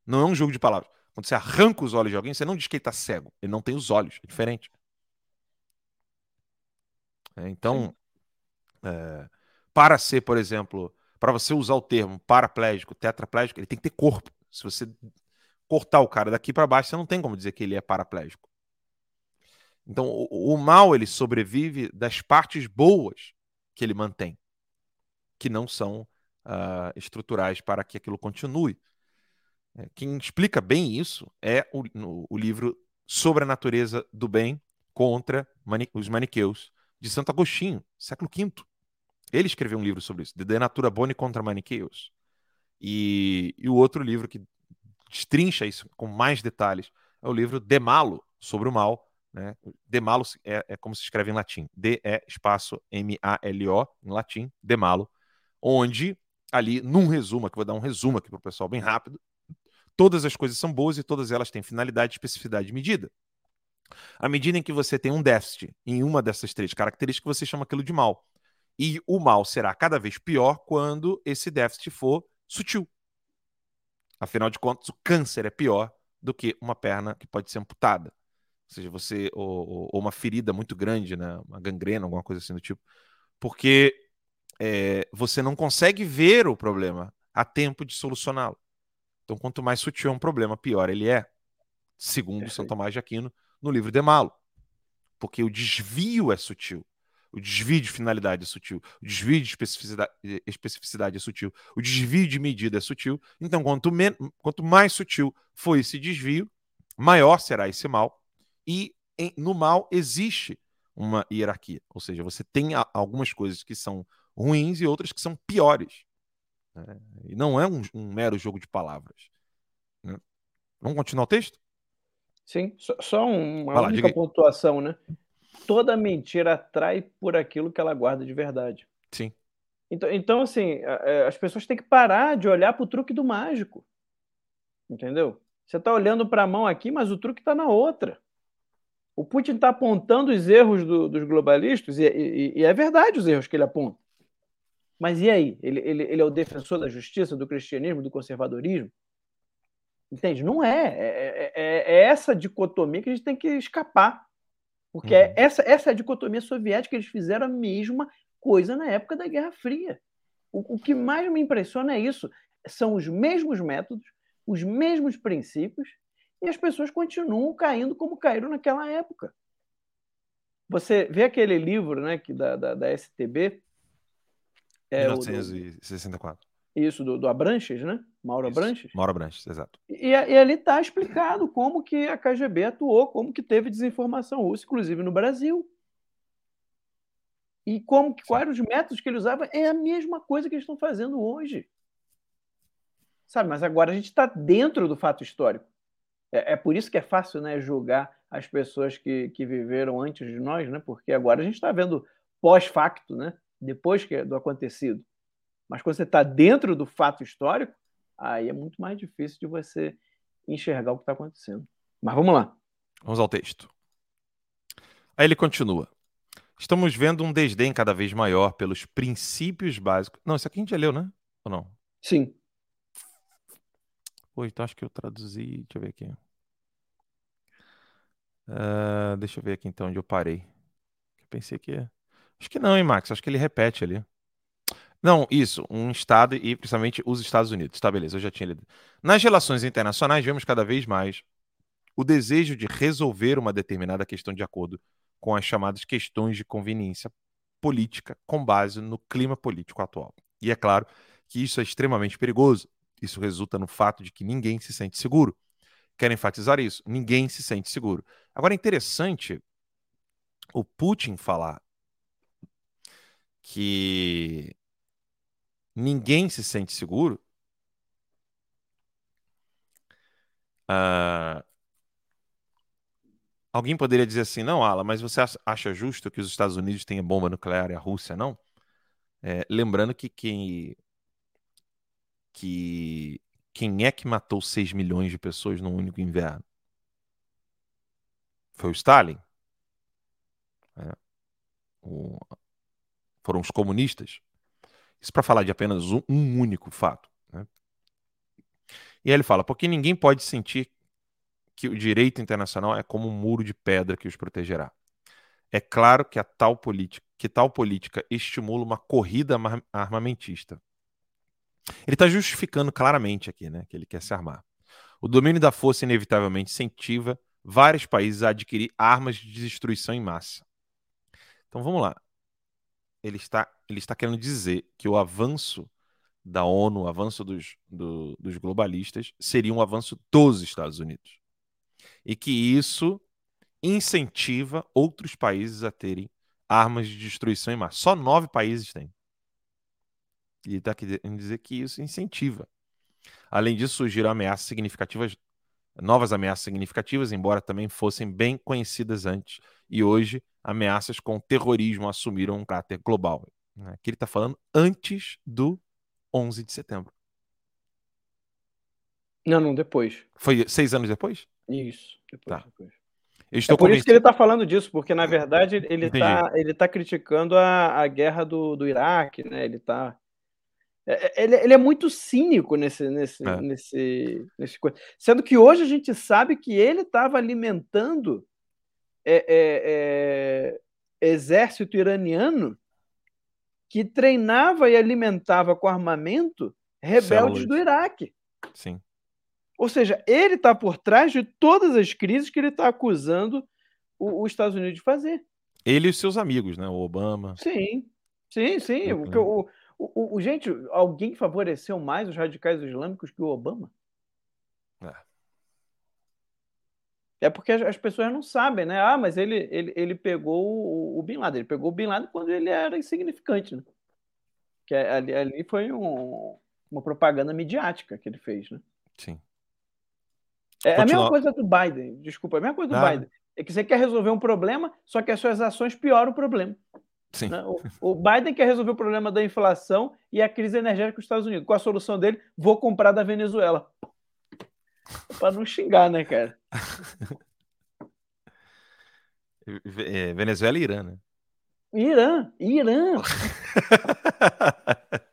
Não é um jogo de palavras. Quando você arranca os olhos de alguém, você não diz que ele está cego. Ele não tem os olhos. É diferente. É, então, é, para ser, por exemplo, para você usar o termo paraplégico, tetraplégico, ele tem que ter corpo. Se você cortar o cara daqui para baixo, você não tem como dizer que ele é paraplégico. Então, o, o, mal ele sobrevive das partes boas que ele mantém, que não são uh, estruturais para que aquilo continue. É, quem explica bem isso é o, no, o livro Sobre a Natureza do Bem contra mani os Maniqueus, de Santo Agostinho, século V. Ele escreveu um livro sobre isso, De Natura Boni contra Maniqueus. E, e o outro livro que destrincha isso com mais detalhes é o livro De Malo, sobre o mal. Né? De Malo é, é como se escreve em latim. D é espaço M-A-L-O, em latim, De Malo, onde ali, num resumo, que vou dar um resumo aqui para o pessoal bem rápido, todas as coisas são boas e todas elas têm finalidade, especificidade e medida. À medida em que você tem um déficit em uma dessas três características, você chama aquilo de mal. E o mal será cada vez pior quando esse déficit for sutil. Afinal de contas, o câncer é pior do que uma perna que pode ser amputada. Ou seja, você. Ou, ou uma ferida muito grande, né? Uma gangrena, alguma coisa assim do tipo. Porque é, você não consegue ver o problema a tempo de solucioná-lo. Então, quanto mais sutil é um problema, pior ele é, segundo Perfeito. São Tomás de Aquino no livro de Malo. Porque o desvio é sutil. O desvio de finalidade é sutil. O desvio de especificidade, especificidade é sutil. O desvio de medida é sutil. Então, quanto, quanto mais sutil for esse desvio, maior será esse mal. E em, no mal existe uma hierarquia. Ou seja, você tem a, algumas coisas que são ruins e outras que são piores. Né? E não é um, um, mero jogo de palavras. Né? Vamos continuar o texto? Sim, só, só uma Vai única lá, pontuação, né? Toda mentira atrai por aquilo que ela guarda de verdade. Sim. Então, então assim, as pessoas têm que parar de olhar para o truque do mágico. Entendeu? Você está olhando para a mão aqui, mas o truque está na outra. O Putin está apontando os erros do, dos globalistas, e, e, e, é verdade os erros que ele aponta. Mas e aí? Ele, ele, ele é o defensor da justiça, do cristianismo, do conservadorismo? Entende? Não é. É, é, é essa dicotomia que a gente tem que escapar. Porque uhum. essa, essa é a dicotomia soviética, eles fizeram a mesma coisa na época da Guerra Fria. O, o que mais me impressiona é isso. São os mesmos métodos, os mesmos princípios, e as pessoas continuam caindo como caíram naquela época. Você vê aquele livro né, que da, da, da STB. É, 1964. Do, isso, do, do Abranches, né? Mauro isso, Abranches? Mauro Abranches, exato. E, e ali está explicado como que a KGB atuou, como que teve desinformação russa, inclusive no Brasil. E como que, quais eram os métodos que ele usava, é a mesma coisa que eles estão fazendo hoje. Sabe, mas agora a gente está dentro do fato histórico. É, é, por isso que é fácil né, julgar as pessoas que, que viveram antes de nós, né? porque agora a gente está vendo pós-facto, né? Depois que, do acontecido. Mas quando você está dentro do fato histórico, aí é muito mais difícil de você enxergar o que está acontecendo. Mas vamos lá. Vamos ao texto. Aí ele continua. Estamos vendo um desdém cada vez maior pelos princípios básicos. Não, isso aqui a gente já leu, né? Ou não? Sim. Pô, então acho que eu traduzi. Deixa eu ver aqui. Uh, deixa eu ver aqui então onde eu parei. Eu pensei que. Acho que não, hein, Max? Acho que ele repete ali. Não, isso, um Estado e principalmente os Estados Unidos. Tá, beleza, eu já tinha lido. Nas relações internacionais, vemos cada vez mais o desejo de resolver uma determinada questão de acordo com as chamadas questões de conveniência política com base no clima político atual. E é claro que isso é extremamente perigoso, isso resulta no fato de que ninguém se sente seguro. Quero enfatizar isso: ninguém se sente seguro. Agora é interessante o Putin falar que ninguém se sente seguro. Uh, alguém poderia dizer assim, não, Ala, mas você acha justo que os Estados Unidos tenham bomba nuclear e a Rússia não? É, lembrando que quem que quem é que matou 6 milhões de pessoas num único inverno? Foi o Stalin? É. O... Foram os comunistas? Isso para falar de apenas um, um único fato. Né? E aí ele fala: porque ninguém pode sentir que o direito internacional é como um muro de pedra que os protegerá. É claro que a tal política, que tal política estimula uma corrida armamentista ele está justificando claramente aqui, né, que ele quer se armar. O domínio da força inevitavelmente incentiva vários países a adquirir armas de destruição em massa. Então vamos lá. Ele está, ele está querendo dizer que o avanço da ONU, o avanço dos, do, dos globalistas, seria um avanço dos Estados Unidos. E que isso incentiva outros países a terem armas de destruição em massa. Só nove países têm. E está querendo dizer que isso incentiva. Além disso, surgiram ameaças significativas, novas ameaças significativas, embora também fossem bem conhecidas antes. E hoje, ameaças com terrorismo assumiram um caráter global. Né? Aqui ele está falando antes do 11 de setembro. Não, não, depois. Foi seis anos depois? Isso, depois. Tá. depois. Eu estou É por isso que convencido. ele está falando disso, porque na verdade ele está ele tá criticando a, a guerra do, do Iraque, né? Ele tá. é- é- Ele, ele é muito cínico nesse, nesse, É. nesse, nesse coisa. Sendo que hoje a gente sabe que ele estava alimentando é, é, é, exército iraniano que treinava e alimentava com armamento rebeldes Células. do Iraque. Sim. Ou seja, ele está por trás de todas as crises que ele está acusando o- os Estados Unidos de fazer. Ele e os seus amigos, né? O Obama. Sim, sim, sim. O, o, o, o- gente, alguém favoreceu mais os radicais islâmicos que o Obama? É. É porque as, as pessoas não sabem, né? Ah, mas ele, ele, ele pegou o, o Bin Laden. Ele pegou o Bin Laden quando ele era insignificante, né? Que é- ali, ali foi um- uma propaganda midiática que ele fez, né? Sim. É a mesma Continua- coisa do Biden, desculpa, é a mesma coisa do Nada. Biden. É que você quer resolver um problema, só que as suas ações pioram o problema. Sim. né? O, o Biden quer resolver o problema da inflação e a crise energética dos Estados Unidos. Qual a solução dele? Vou comprar da Venezuela. Para não xingar, né, cara? [LAUGHS] É, Venezuela e Irã, né? Irã, Irã. [LAUGHS]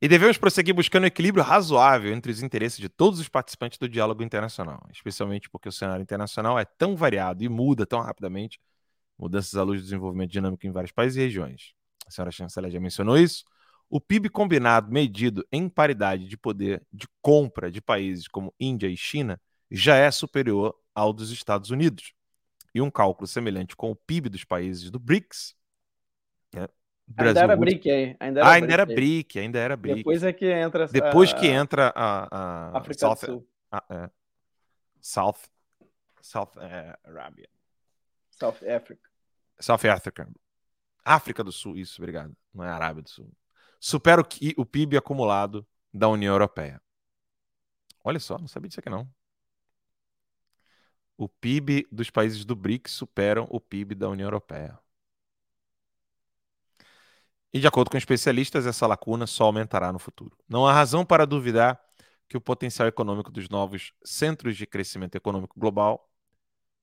E devemos prosseguir buscando um equilíbrio razoável entre os interesses de todos os participantes do diálogo internacional, especialmente porque o cenário internacional é tão variado e muda tão rapidamente, mudanças à luz do desenvolvimento dinâmico em vários países e regiões. A senhora chanceler já mencionou isso. O PIB combinado medido em paridade de poder de compra de países como Índia e China já é superior ao dos Estados Unidos. E um cálculo semelhante com o PIB dos países do BRICS, né? Ainda era BRIC aí. Ainda era ah, ainda era. BRIC, ainda era BRIC. Depois é que entra Depois que entra a, a África South, do Sul. a- é, South, South é, Arábia, South Africa. South Africa, África do Sul, isso, obrigado. Não é Arábia do Sul. Supera o, PIB acumulado da União Europeia. Olha só, não sabia disso aqui não. O PIB dos países do BRICS superam o PIB da União Europeia. E de acordo com especialistas, essa lacuna só aumentará no futuro. Não há razão para duvidar que o potencial econômico dos novos centros de crescimento econômico global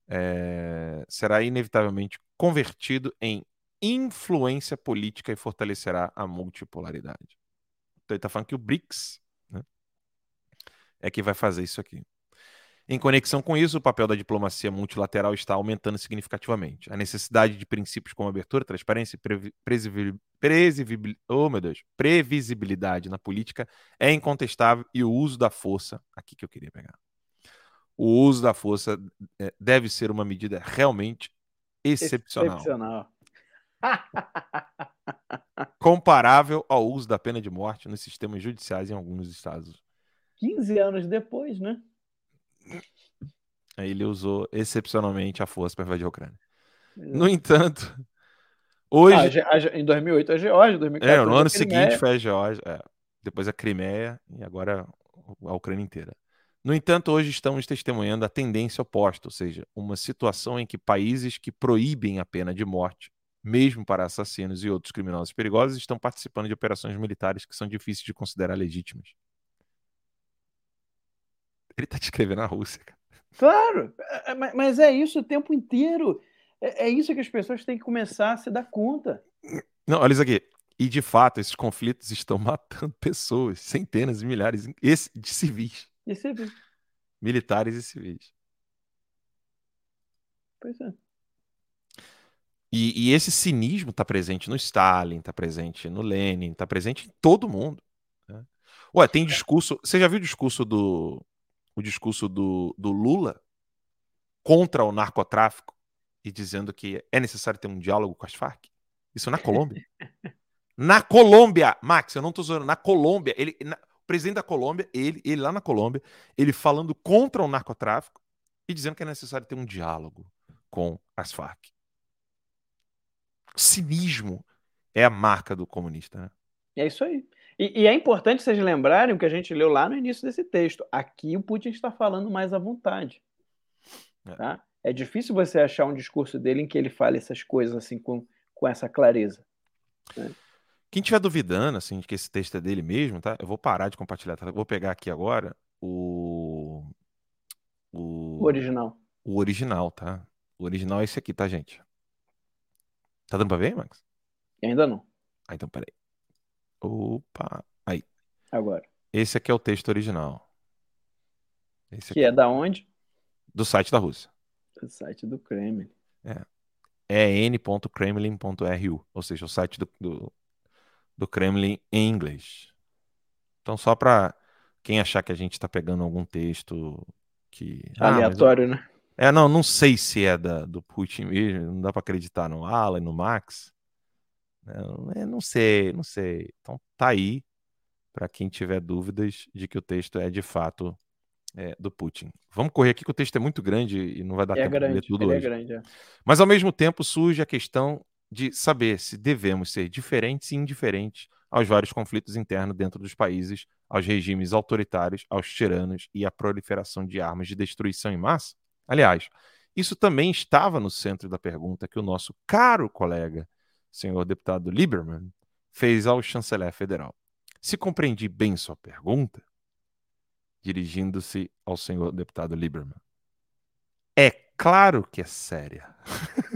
eh, será inevitavelmente convertido em influência política e fortalecerá a multipolaridade. Então ele está falando que o BRICS né, é que vai fazer isso aqui. Em conexão com isso, o papel da diplomacia multilateral está aumentando significativamente. A necessidade de princípios como abertura, transparência e oh, previsibilidade na política é incontestável e o uso da força, aqui que eu queria pegar. O uso da força eh, deve ser uma medida realmente excepcional, Excepcional. [LAUGHS] comparável ao uso da pena de morte nos sistemas judiciais em alguns estados. 15 anos depois, né? Aí ele usou excepcionalmente a força para invadir a Ucrânia. No entanto, hoje. Ah, a Ge- a Ge- em 2008 a Geórgia, 2014 É, no ano seguinte foi a Geórgia, é, depois a Crimeia e agora a Ucrânia inteira. No entanto, hoje estamos testemunhando a tendência oposta, ou seja, uma situação em que países que proíbem a pena de morte, mesmo para assassinos e outros criminosos perigosos, estão participando de operações militares que são difíceis de considerar legítimas. Ele está descrevendo a Rússia, cara. Claro, é- é- mas- é isso o tempo inteiro. É, é isso que as pessoas têm que começar a se dar conta. Não, olha isso aqui. E de fato, esses conflitos estão [LAUGHS] matando pessoas, centenas e milhares de civis, E você vê, militares e civis. pois é. E, e esse cinismo está presente no Stalin, está presente no Lenin, está presente em todo mundo. né? Ué, tem discurso. Você já viu o discurso do o discurso do, do Lula contra o narcotráfico e dizendo que é necessário ter um diálogo com as Farc? Isso na Colômbia. [LAUGHS] na Colômbia, Max, eu não estou zoando, na Colômbia, ele, na- o presidente da Colômbia, ele, ele lá na Colômbia, ele falando contra o narcotráfico e dizendo que é necessário ter um diálogo com as Farc cinismo é a marca do comunista. Né? É isso aí. E, e é importante vocês lembrarem o que a gente leu lá no início desse texto. Aqui o Putin está falando mais à vontade. É. Tá? É difícil você achar um discurso dele em que ele fale essas coisas assim com, com essa clareza. Quem estiver duvidando assim, de que esse texto é dele mesmo, tá? Eu vou parar de compartilhar, tá? Vou pegar aqui agora o, o. O original. O original, tá? O original é esse aqui, tá, gente? Tá dando pra ver, Max? Ainda não. Ah, então peraí. Opa. Aí. Agora. Esse aqui é o texto original. Esse que aqui. é da onde? Do site da Rússia. Do site do Kremlin. É. É n.kremlin.ru, ou seja, o site do, do, do Kremlin em inglês. Então, só para quem achar que a gente está pegando algum texto que. Aleatório, ah, né? É, não, não sei se é da, do Putin mesmo, não dá para acreditar no Alan, no Max. Não, é, não sei, não sei. Então tá aí para quem tiver dúvidas de que o texto é de fato é, do Putin. Vamos correr aqui que o texto é muito grande e não vai dar é tempo grande, de ler tudo ele hoje. É grande, é. Mas ao mesmo tempo surge a questão de saber se devemos ser diferentes e indiferentes aos vários conflitos internos dentro dos países, aos regimes autoritários, aos tiranos e à proliferação de armas de destruição em massa? Aliás, isso também estava no centro da pergunta que o nosso caro colega, senhor deputado Lieberman, fez ao chanceler federal. Se compreendi bem sua pergunta, dirigindo-se ao senhor deputado Lieberman, é claro que é séria. [LAUGHS]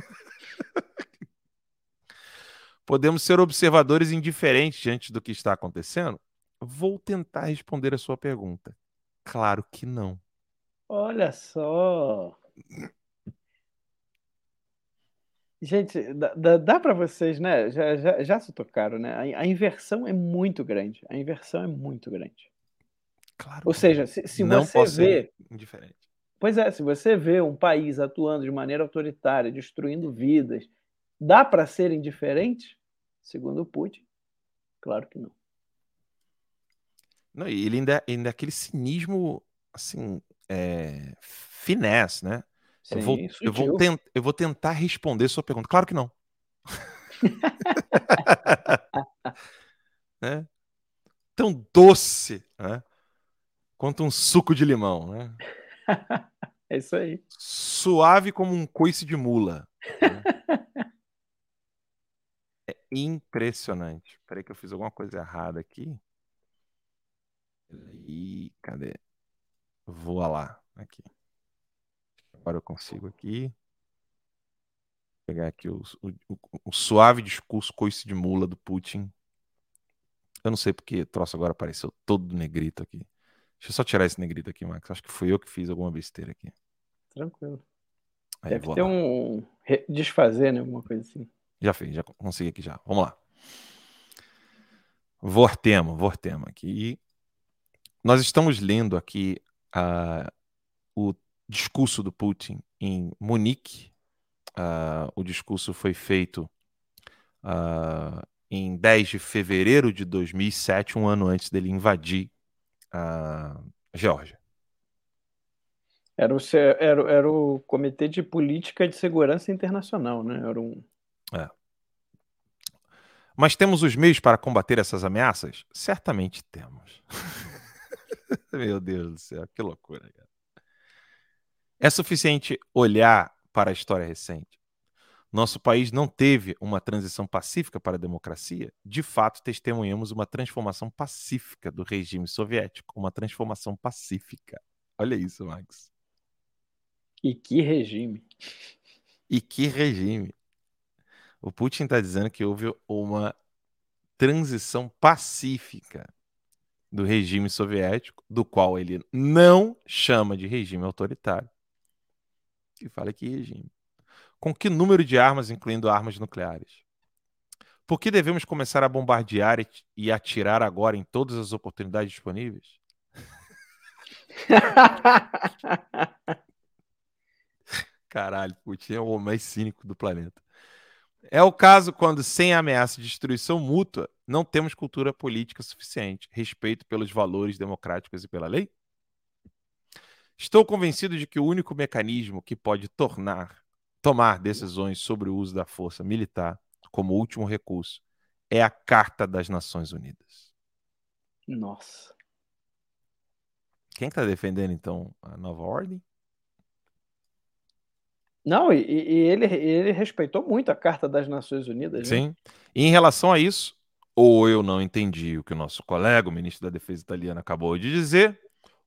Podemos ser observadores indiferentes diante do que está acontecendo? Vou tentar responder a sua pergunta. Claro que não. Olha só. Gente, dá, dá, para vocês, né? Já, já, já se tocaram, né? A, a, inversão é muito grande. A inversão é muito grande. Claro. Ou seja, se, se não você vê. Indiferente. Pois é, se você vê um país atuando de maneira autoritária, destruindo vidas, dá para ser indiferente? Segundo o Putin, claro que não. Não, ele ainda, ainda é aquele cinismo, assim, é, finesse, né? Sim, eu, vou, eu, vou tent, eu vou tentar responder sua pergunta. Claro que não. [LAUGHS] [LAUGHS] né? Tão doce, né? Quanto um suco de limão, né? [LAUGHS] É isso aí. Suave como um coice de mula. Né? é impressionante. Peraí que eu fiz alguma coisa errada aqui. E cadê? Voa lá. Aqui. Agora eu consigo aqui. Vou pegar aqui o, o, o, suave discurso coice de mula do Putin. Eu não sei porque o troço agora apareceu todo negrito aqui. Deixa eu só tirar esse negrito aqui, Max. Acho que fui eu que fiz alguma besteira aqui. Tranquilo. Aí, Deve ter lá. um desfazer, né? Alguma coisa assim. Já fiz, já consegui aqui já. Vamos lá. Vortema, Vortema aqui. E nós estamos lendo aqui uh, o discurso do Putin em Munique. Uh, o discurso foi feito uh, em 10 de fevereiro de 2007, um ano antes dele invadir a Geórgia. Era o, era, era o Comitê de Política de Segurança Internacional, né? Era um... É. Mas temos os meios para combater essas ameaças? Certamente temos. [LAUGHS] [LAUGHS] Meu Deus do céu, que loucura. Cara. É suficiente olhar para a história recente. Nosso país não teve uma transição pacífica para a democracia. De fato, testemunhamos uma transformação pacífica do regime soviético, uma transformação pacífica. Olha isso, Max. E que regime. E que regime. O Putin está dizendo que houve uma transição pacífica do regime soviético, do qual ele não chama de regime autoritário. E fala que regime. Com que número de armas, incluindo armas nucleares? Por que devemos começar a bombardear e atirar agora em todas as oportunidades disponíveis? [LAUGHS] Caralho, Putin é o homem mais cínico do planeta. É o caso quando, sem ameaça de destruição mútua, não temos cultura política suficiente, respeito pelos valores democráticos e pela lei? Estou convencido de que o único mecanismo que pode tornar, tomar decisões sobre o uso da força militar como último recurso é a Carta das Nações Unidas. Nossa. Quem está defendendo, então, a nova ordem? Não, e, e, ele, ele respeitou muito a Carta das Nações Unidas. Né? Sim. E em relação a isso, ou eu não entendi o que o nosso colega, o ministro da Defesa italiano, acabou de dizer,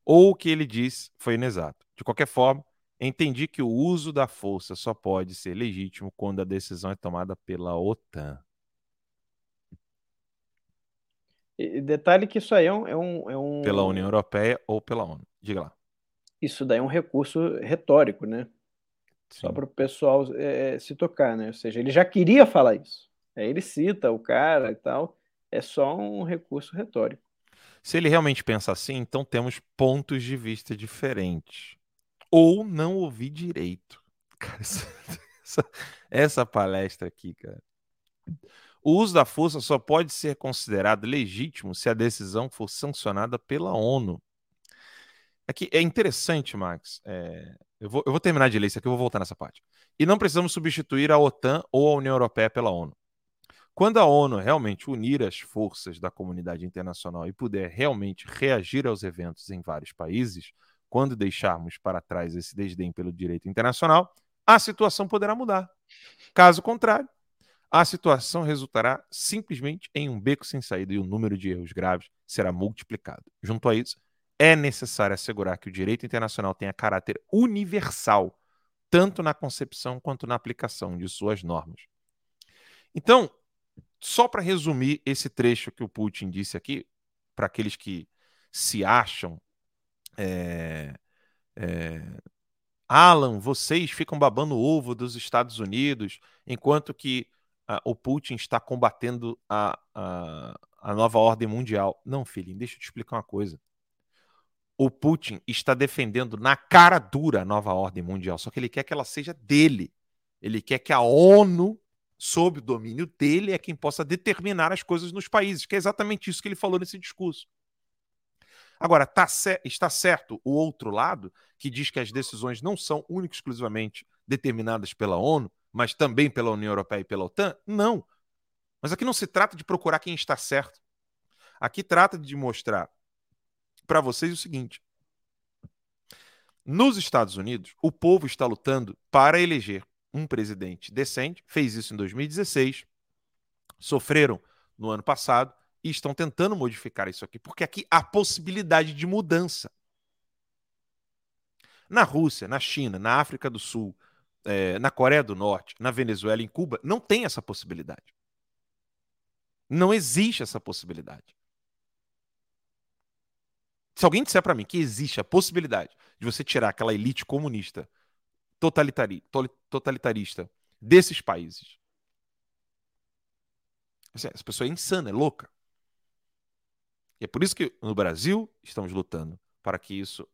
ou o que ele diz foi inexato. De qualquer forma, entendi que o uso da força só pode ser legítimo quando a decisão é tomada pela OTAN. E detalhe que isso aí é um, é um, é um... Pela União Europeia ou pela ONU. Diga lá. Isso daí é um recurso retórico, né? Sim. Só para o pessoal é, se tocar, né? Ou seja, ele já queria falar isso. Aí ele cita o cara e tal. É só um recurso retórico. Se ele realmente pensa assim, então temos pontos de vista diferentes. Ou não ouvi direito. [LAUGHS] Cara, essa, essa, essa palestra aqui, cara. O uso da força só pode ser considerado legítimo se a decisão for sancionada pela ONU. Aqui é interessante, Max. É, eu, vou, eu vou terminar de ler isso aqui, eu vou voltar nessa parte. E não precisamos substituir a OTAN ou a União Europeia pela ONU. Quando a ONU realmente unir as forças da comunidade internacional e puder realmente reagir aos eventos em vários países, quando deixarmos para trás esse desdém pelo direito internacional, a situação poderá mudar. Caso contrário, a situação resultará simplesmente em um beco sem saída e o número de erros graves será multiplicado. Junto a isso, é necessário assegurar que o direito internacional tenha caráter universal, tanto na concepção quanto na aplicação de suas normas. Então, só para resumir esse trecho que o Putin disse aqui, para aqueles que se acham. É, é, Alan, vocês ficam babando o ovo dos Estados Unidos, enquanto que uh, o Putin está combatendo a, a, a nova ordem mundial. Não, filhinho, deixa eu te explicar uma coisa. O Putin está defendendo na cara dura a nova ordem mundial, só que ele quer que ela seja dele. Ele quer que a ONU sob o domínio dele, é quem possa determinar as coisas nos países, que é exatamente isso que ele falou nesse discurso. Agora, tá está certo o outro lado, que diz que as decisões não são única e exclusivamente determinadas pela ONU, mas também pela União Europeia e pela OTAN? Não. Mas aqui não se trata de procurar quem está certo. Aqui trata de mostrar para vocês o seguinte: nos Estados Unidos, o povo está lutando para eleger um presidente decente, fez isso em 2016, sofreram no ano passado e estão tentando modificar isso aqui, porque aqui há possibilidade de mudança. Na Rússia, na China, na África do Sul, é, na Coreia do Norte, na Venezuela, em Cuba, não tem essa possibilidade. Não existe essa possibilidade. Se alguém disser para mim que existe a possibilidade de você tirar aquela elite comunista totalitari, totalitarista desses países. Assim, essa pessoa é insana, é louca. E é por isso que no Brasil estamos lutando para que isso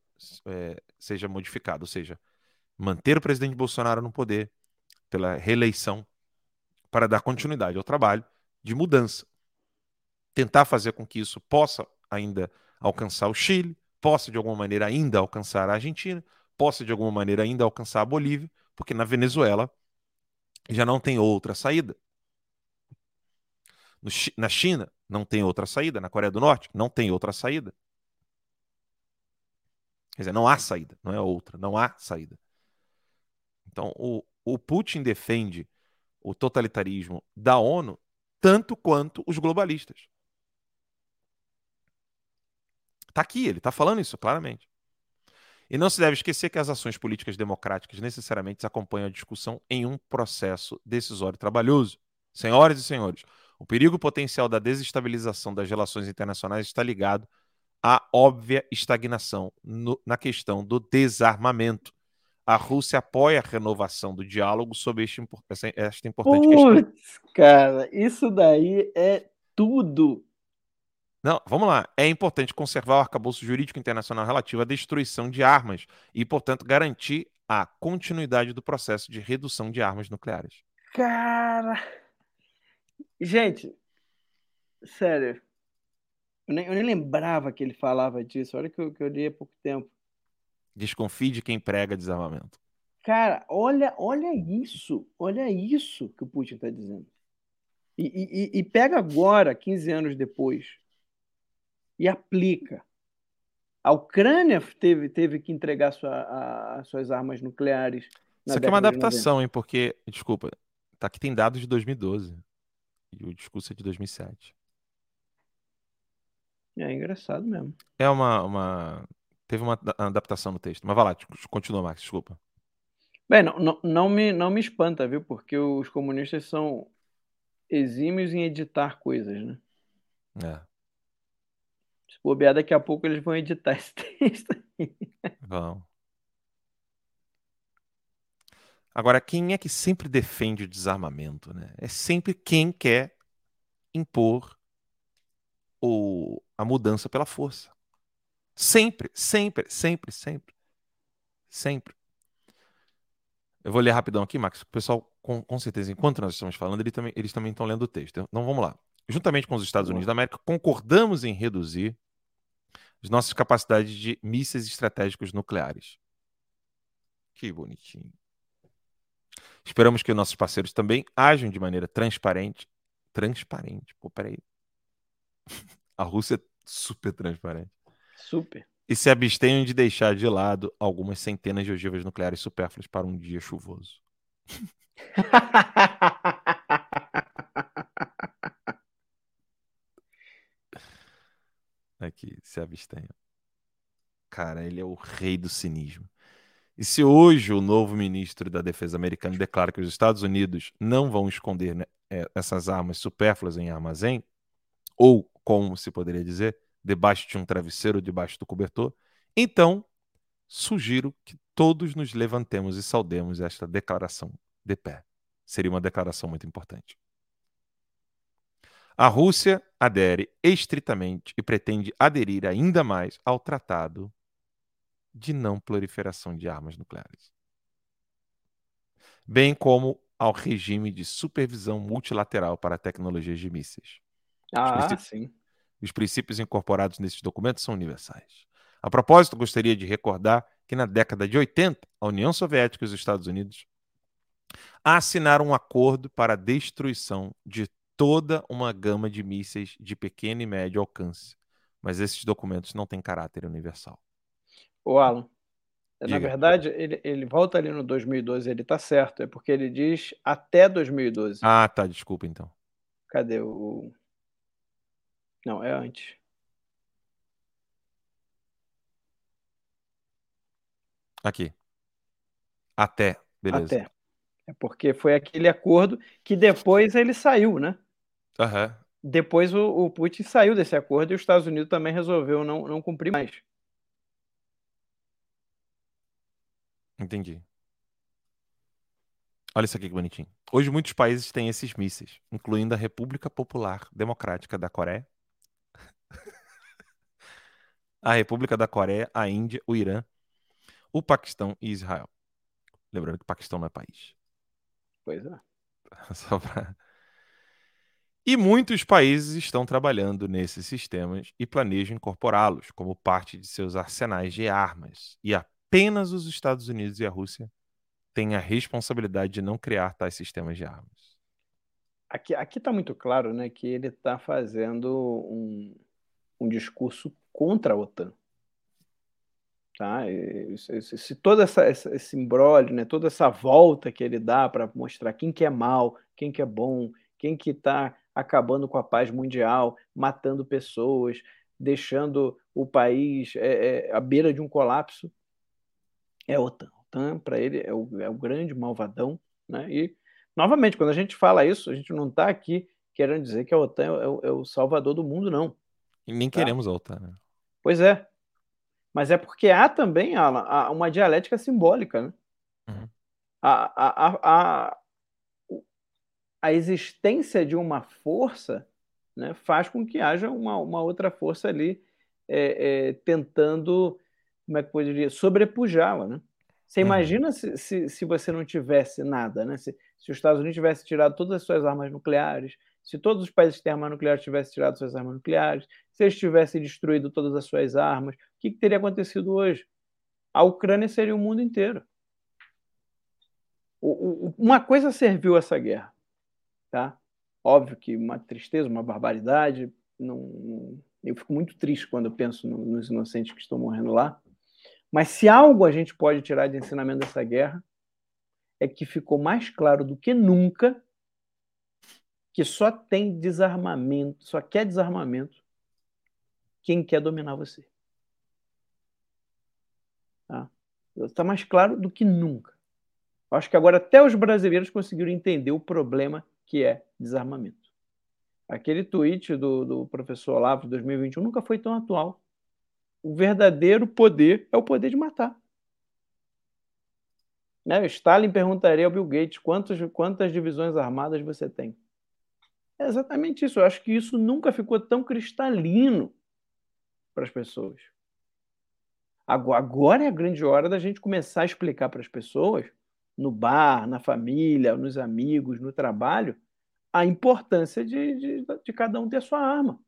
é, seja modificado, ou seja, manter o presidente Bolsonaro no poder pela reeleição para dar continuidade ao trabalho de mudança. Tentar fazer com que isso possa ainda alcançar o Chile, possa de alguma maneira ainda alcançar a Argentina, possa de alguma maneira ainda alcançar a Bolívia, porque na Venezuela já não tem outra saída. No, na China não tem outra saída, na Coreia do Norte não tem outra saída. Quer dizer, não há saída, não é outra, não há saída. Então, o, o Putin defende o totalitarismo da ONU tanto quanto os globalistas. Está aqui, ele está falando isso claramente. E não se deve esquecer que as ações políticas democráticas necessariamente acompanham a discussão em um processo decisório trabalhoso. Senhoras e senhores, o perigo potencial da desestabilização das relações internacionais está ligado à óbvia estagnação no, na questão do desarmamento. A Rússia apoia a renovação do diálogo sobre este, esta, importante Puts, questão. Cara, isso daí é tudo não, vamos lá. É importante conservar o arcabouço jurídico internacional relativo à destruição de armas e, portanto, garantir a continuidade do processo de redução de armas nucleares. Cara. Gente, sério. Eu nem, eu nem lembrava que ele falava disso. Olha que eu, que eu li há pouco tempo. Desconfie de quem prega desarmamento. Cara, olha, olha isso. Olha isso que o Putin está dizendo. E, e, e pega agora, 15 anos depois e aplica. A Ucrânia teve, teve que entregar sua, a, as suas armas nucleares. Isso aqui é uma adaptação, hein? Porque, desculpa, tá aqui tem dados de 2012 e o discurso é de 2007. É engraçado mesmo. É uma, uma Teve uma adaptação no texto. Mas vai lá, continua, Max, desculpa. Bem, não, não, não, me, não me espanta, viu? Porque os comunistas são exímios em editar coisas, né? É. Bobear, daqui a pouco eles vão editar [LAUGHS] esse texto aí. Vão. Agora, quem é que sempre defende o desarmamento? Né? É sempre quem quer impor o, a mudança pela força. Sempre, sempre, sempre, sempre. Sempre. Eu vou ler rapidão aqui, Max. O pessoal, com, com certeza, enquanto nós estamos falando, ele também, eles também estão lendo o texto. Então vamos lá. Juntamente com os Estados Unidos da América, concordamos em reduzir as nossas capacidades de mísseis estratégicos nucleares. Que bonitinho. Esperamos que nossos parceiros também ajam de maneira transparente. Transparente. Pô, peraí. [LAUGHS] A Rússia é super transparente. Super. E se abstenham de deixar de lado algumas centenas de ogivas nucleares supérfluas para um dia chuvoso. [LAUGHS] Aqui, se abstenham. Cara, ele é o rei do cinismo. E se hoje o novo ministro da Defesa americano declara que os Estados Unidos não vão esconder né, é, essas armas supérfluas em armazém, ou, como se poderia dizer, debaixo de um travesseiro, debaixo do cobertor, então sugiro que todos nos levantemos e saudemos esta declaração de pé. Seria uma declaração muito importante. A Rússia adere estritamente e pretende aderir ainda mais ao Tratado de não proliferação de armas nucleares, bem como ao regime de supervisão multilateral para tecnologias de mísseis. Ah, os sim. Os princípios incorporados nesses documentos são universais. A propósito, gostaria de recordar que na década de 80, a União Soviética e os Estados Unidos assinaram um acordo para a destruição de toda uma gama de mísseis de pequeno e médio alcance, mas esses documentos não têm caráter universal. O Alan, Diga. na verdade, ele, ele volta ali no 2012, ele está certo, é porque ele diz até 2012. Ah, tá, desculpa então. Cadê o. Não, é antes. Aqui. Até, beleza. Até. É porque foi aquele acordo que depois ele saiu, né? Uhum. Depois o, o Putin saiu desse acordo e os Estados Unidos também resolveu não, não cumprir mais. Entendi. Olha isso aqui que bonitinho. Hoje muitos países têm esses mísseis, incluindo a República Popular Democrática da Coreia, [LAUGHS] a República da Coreia, a Índia, o Irã, o Paquistão e Israel. Lembrando que o Paquistão não é país. Pois é. [LAUGHS] Só pra... E muitos países estão trabalhando nesses sistemas e planejam incorporá-los como parte de seus arsenais de armas. E apenas os Estados Unidos e a Rússia têm a responsabilidade de não criar tais sistemas de armas. Aqui está muito claro né, que ele está fazendo um, um discurso contra a OTAN. Tá? Se, toda essa, esse embrólio, né, toda essa volta que ele dá para mostrar quem que é mal, quem que é bom, quem que está acabando com a paz mundial, matando pessoas, deixando o país é, é, à beira de um colapso, é a OTAN. A OTAN, para ele, é o, é o grande malvadão. Né? E, novamente, quando a gente fala isso, a gente não está aqui querendo dizer que a OTAN é o, é o salvador do mundo, não. E nem tá? queremos a OTAN. Né? Pois é. Mas é porque há também, Alan, uma dialética simbólica. Né? Uhum. A, a, a, a, existência de uma força né, faz com que haja uma, uma outra força ali é, é, tentando, como é que dizer, sobrepujá-la. Né? Você uhum. imagina se, se, se, você não tivesse nada, né? se, se os Estados Unidos tivessem tirado todas as suas armas nucleares, se todos os países que têm armas nucleares tivessem tirado suas armas nucleares, se eles tivessem destruído todas as suas armas, o que, que teria acontecido hoje? A Ucrânia seria o mundo inteiro. O, o, uma coisa serviu essa guerra, tá? Óbvio que uma tristeza, uma barbaridade. Não, eu fico muito triste quando penso nos inocentes que estão morrendo lá. Mas se algo a gente pode tirar de ensinamento dessa guerra, é que ficou mais claro do que nunca que só tem desarmamento, só quer desarmamento quem quer dominar você. Está mais claro do que nunca. Acho que agora até os brasileiros conseguiram entender o problema que é desarmamento. Aquele tweet do, do professor Olavo de 2021 nunca foi tão atual. O verdadeiro poder é o poder de matar. Né? Stalin perguntaria ao Bill Gates quantos, quantas divisões armadas você tem. É exatamente isso. Eu acho que isso nunca ficou tão cristalino para as pessoas. Agora é a grande hora da gente começar a explicar para as pessoas, no bar, na família, nos amigos, no trabalho, a importância de, de, de cada um ter a sua arma.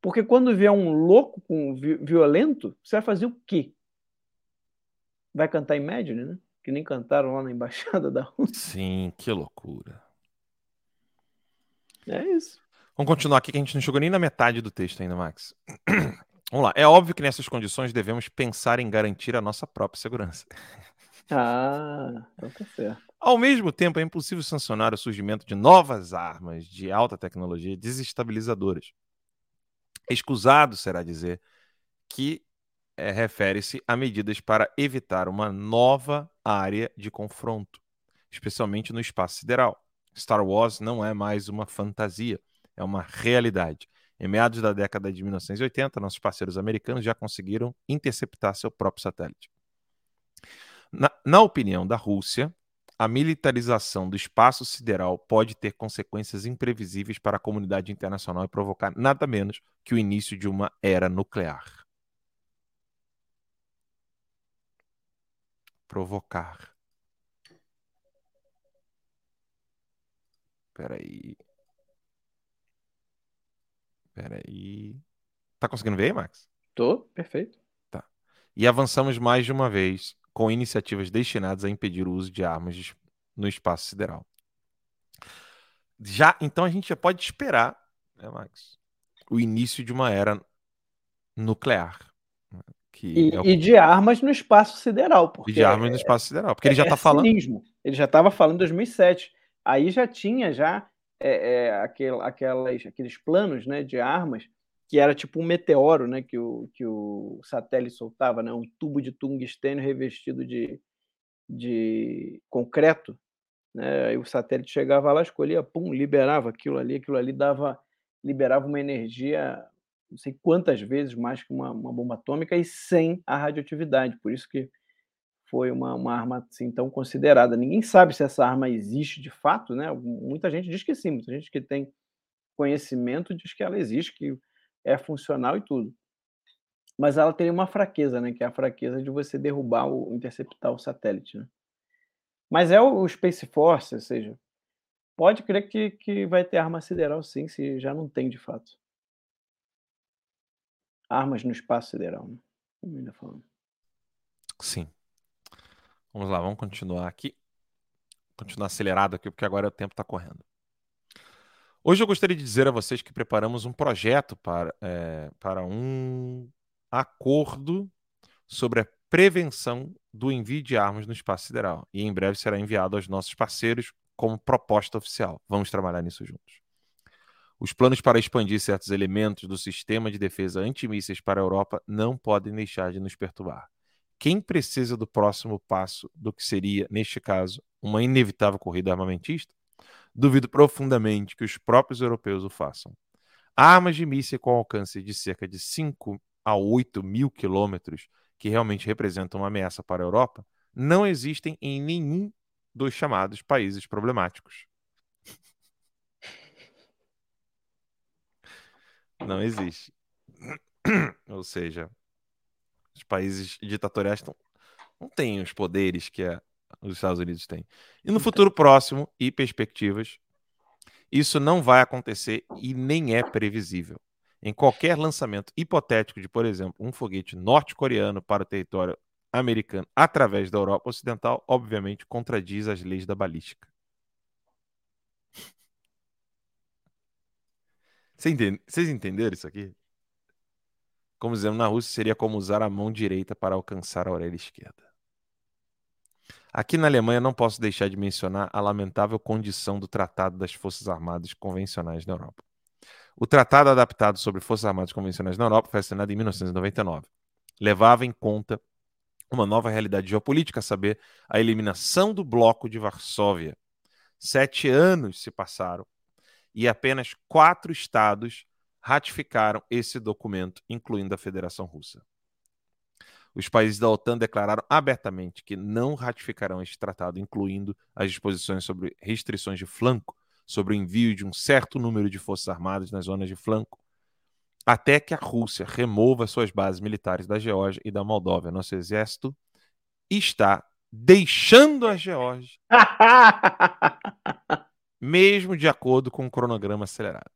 Porque quando vier um louco com violento, você vai fazer o quê? Vai cantar Imagine, né? Que nem cantaram lá na embaixada da Rússia. Sim, que loucura. É isso. Vamos continuar aqui que a gente não chegou nem na metade do texto ainda, Max. Vamos lá. É óbvio que nessas condições devemos pensar em garantir a nossa própria segurança. Ah, então tá certo. Ao mesmo tempo, é impossível sancionar o surgimento de novas armas de alta tecnologia desestabilizadoras. Escusado será dizer que é, refere-se a medidas para evitar uma nova área de confronto, especialmente no espaço sideral. Star Wars não é mais uma fantasia, é uma realidade. Em meados da década de 1980, nossos parceiros americanos já conseguiram interceptar seu próprio satélite. Na, na opinião da Rússia, a militarização do espaço sideral pode ter consequências imprevisíveis para a comunidade internacional e provocar nada menos que o início de uma era nuclear. Provocar. Peraí. Peraí. Tá conseguindo ver aí, Max? Tô, perfeito. Tá. E avançamos mais de uma vez com iniciativas destinadas a impedir o uso de armas no espaço sideral. Já, então a gente já pode esperar, né, Max, o início de uma era nuclear. Né, e, é o... e, de armas no espaço sideral. Porque e de armas no espaço sideral. Porque é, ele já está é falando. Ele já estava falando em 2007 aí já tinha já é, é, aquel, aquelas, aqueles planos né, de armas que era tipo um meteoro né, que, o, que o satélite soltava, né, um tubo de tungstênio revestido de, de concreto. Né, aí o satélite chegava lá, escolhia, pum, liberava aquilo ali, aquilo ali dava, liberava uma energia não sei quantas vezes mais que uma, uma bomba atômica e sem a radioatividade. Por isso que foi uma, uma arma assim tão considerada. Ninguém sabe se essa arma existe de fato, né? Muita gente diz que sim, muita gente que tem conhecimento diz que ela existe, que é funcional e tudo. Mas ela teria uma fraqueza, né? Que é a fraqueza de você derrubar ou interceptar o satélite, né? Mas é o, Space Force, ou seja, pode crer que, que vai ter arma sideral sim, se já não tem de fato. Armas no espaço sideral, né? Como ainda falando. Sim. Vamos lá, vamos continuar aqui. Continuar acelerado aqui, porque agora o tempo está correndo. Hoje eu gostaria de dizer a vocês que preparamos um projeto para, é, para um acordo sobre a prevenção do envio de armas no espaço sideral. E em breve será enviado aos nossos parceiros como proposta oficial. Vamos trabalhar nisso juntos. Os planos para expandir certos elementos do sistema de defesa antimísseis para a Europa não podem deixar de nos perturbar quem precisa do próximo passo do que seria, neste caso, uma inevitável corrida armamentista? Duvido profundamente que os próprios europeus o façam. Armas de míssil com alcance de cerca de 5 a 8 mil quilômetros, que realmente representam uma ameaça para a Europa, não existem em nenhum dos chamados países problemáticos. Não existe. Ou seja, os países ditatoriais não têm os poderes que a, os Estados Unidos têm. E no futuro próximo e perspectivas, isso não vai acontecer e nem é previsível. Em qualquer lançamento hipotético de, por exemplo, um foguete norte-coreano para o território americano através da Europa Ocidental, obviamente contradiz as leis da balística. Vocês entenderam isso aqui? Como dizemos na Rússia, seria como usar a mão direita para alcançar a orelha esquerda. Aqui na Alemanha não posso deixar de mencionar a lamentável condição do Tratado das Forças Armadas Convencionais na Europa. O Tratado Adaptado sobre Forças Armadas Convencionais na Europa foi assinado em 1999. Levava em conta uma nova realidade geopolítica, a saber, a eliminação do bloco de Varsóvia. Sete anos se passaram e apenas quatro estados ratificaram esse documento, incluindo a Federação Russa. Os países da OTAN declararam abertamente que não ratificarão este tratado, incluindo as disposições sobre restrições de flanco, sobre o envio de um certo número de forças armadas nas zonas de flanco, até que a Rússia remova suas bases militares da Geórgia e da Moldóvia. Nosso exército está deixando a Geórgia, [LAUGHS] mesmo de acordo com o cronograma acelerado.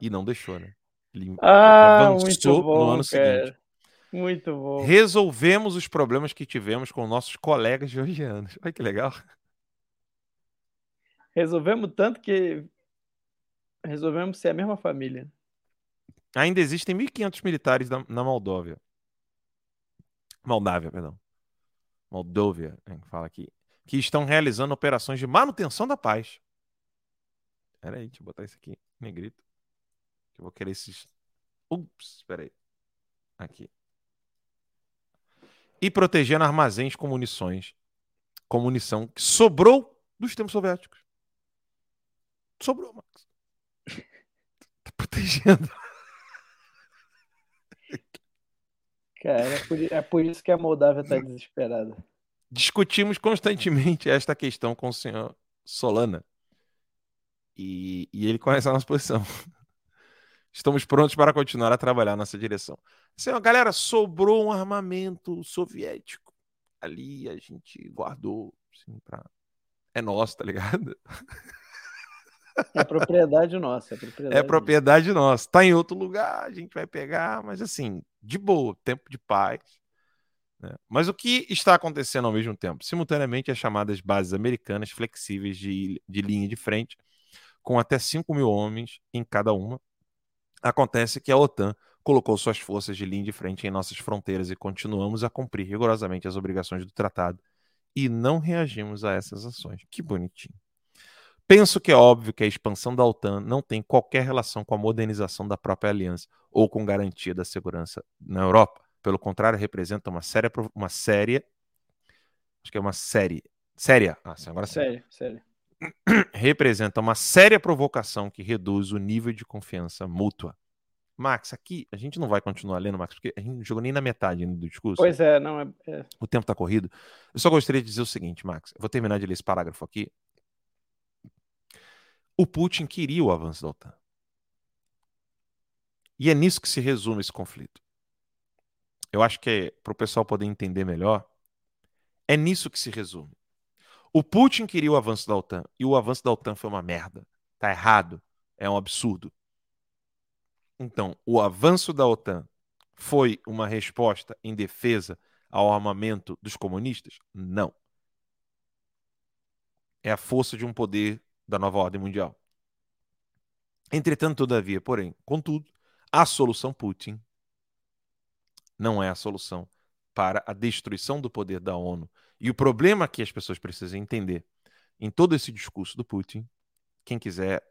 E não deixou, né? Ele ah, avançou bom, no ano cara. seguinte. Muito bom. Resolvemos os problemas que tivemos com nossos colegas georgianos. Olha que legal. Resolvemos tanto que resolvemos ser a mesma família. Ainda existem 1.500 militares na, na Moldóvia. Moldávia, perdão. Moldóvia, fala aqui. Que estão realizando operações de manutenção da paz. Pera aí, deixa eu botar isso aqui, negrito. Que eu vou querer esses. Ups, espera aí. Aqui. E protegendo armazéns com munições, com munição que sobrou dos tempos soviéticos. Sobrou, Max. [LAUGHS] Tá protegendo. Cara, é por, é por isso que a Moldávia está desesperada. Discutimos constantemente esta questão com o senhor Solana. E, e ele conhece a nossa posição. Estamos prontos para continuar a trabalhar nessa direção. Senhor, galera, sobrou um armamento soviético. Ali a gente guardou. Assim, pra... É nosso, tá ligado? É propriedade nossa. É propriedade, é propriedade nossa. Tá em outro lugar, a gente vai pegar, mas assim, de boa, tempo de paz. Né? Mas o que está acontecendo ao mesmo tempo? Simultaneamente, as chamadas bases americanas flexíveis de, de linha de frente, com até 5 mil homens em cada uma. Acontece que a OTAN colocou suas forças de linha de frente em nossas fronteiras e continuamos a cumprir rigorosamente as obrigações do tratado e não reagimos a essas ações. Que bonitinho. Penso que é óbvio que a expansão da OTAN não tem qualquer relação com a modernização da própria aliança ou com garantia da segurança na Europa. Pelo contrário, representa uma séria, uma séria, acho que é uma série, séria, ah, agora séria, séria. Representa uma séria provocação que reduz o nível de confiança mútua. Max, aqui a gente não vai continuar lendo, Max, porque a gente não jogou nem na metade do discurso. Pois é, não é. é. O tempo está corrido. Eu só gostaria de dizer o seguinte, Max. Eu vou terminar de ler esse parágrafo aqui. O Putin queria o avanço da OTAN. E é nisso que se resume esse conflito. Eu acho que é, para o pessoal poder entender melhor, é nisso que se resume. O Putin queria o avanço da OTAN e o avanço da OTAN foi uma merda. Tá errado. É um absurdo. Então, o avanço da OTAN foi uma resposta em defesa ao armamento dos comunistas? Não. É a força de um poder da nova ordem mundial. Entretanto, todavia, porém, contudo, a solução Putin não é a solução para a destruição do poder da ONU. E o problema que as pessoas precisam entender em todo esse discurso do Putin, quem quiser,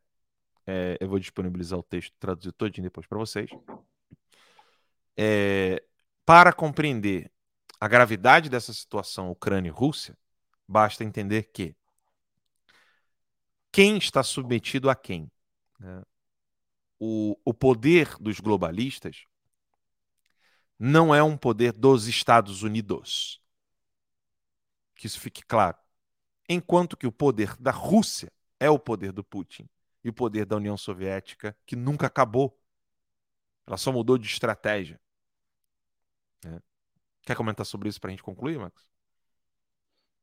é, eu vou disponibilizar o texto, traduzir todinho depois para vocês. É, para compreender a gravidade dessa situação Ucrânia e Rússia, basta entender que quem está submetido a quem? Né? O, o poder dos globalistas não é um poder dos Estados Unidos. Que isso fique claro. Enquanto que o poder da Rússia é o poder do Putin e o poder da União Soviética, que nunca acabou. Ela só mudou de estratégia. É. Quer comentar sobre isso para a gente concluir, Max?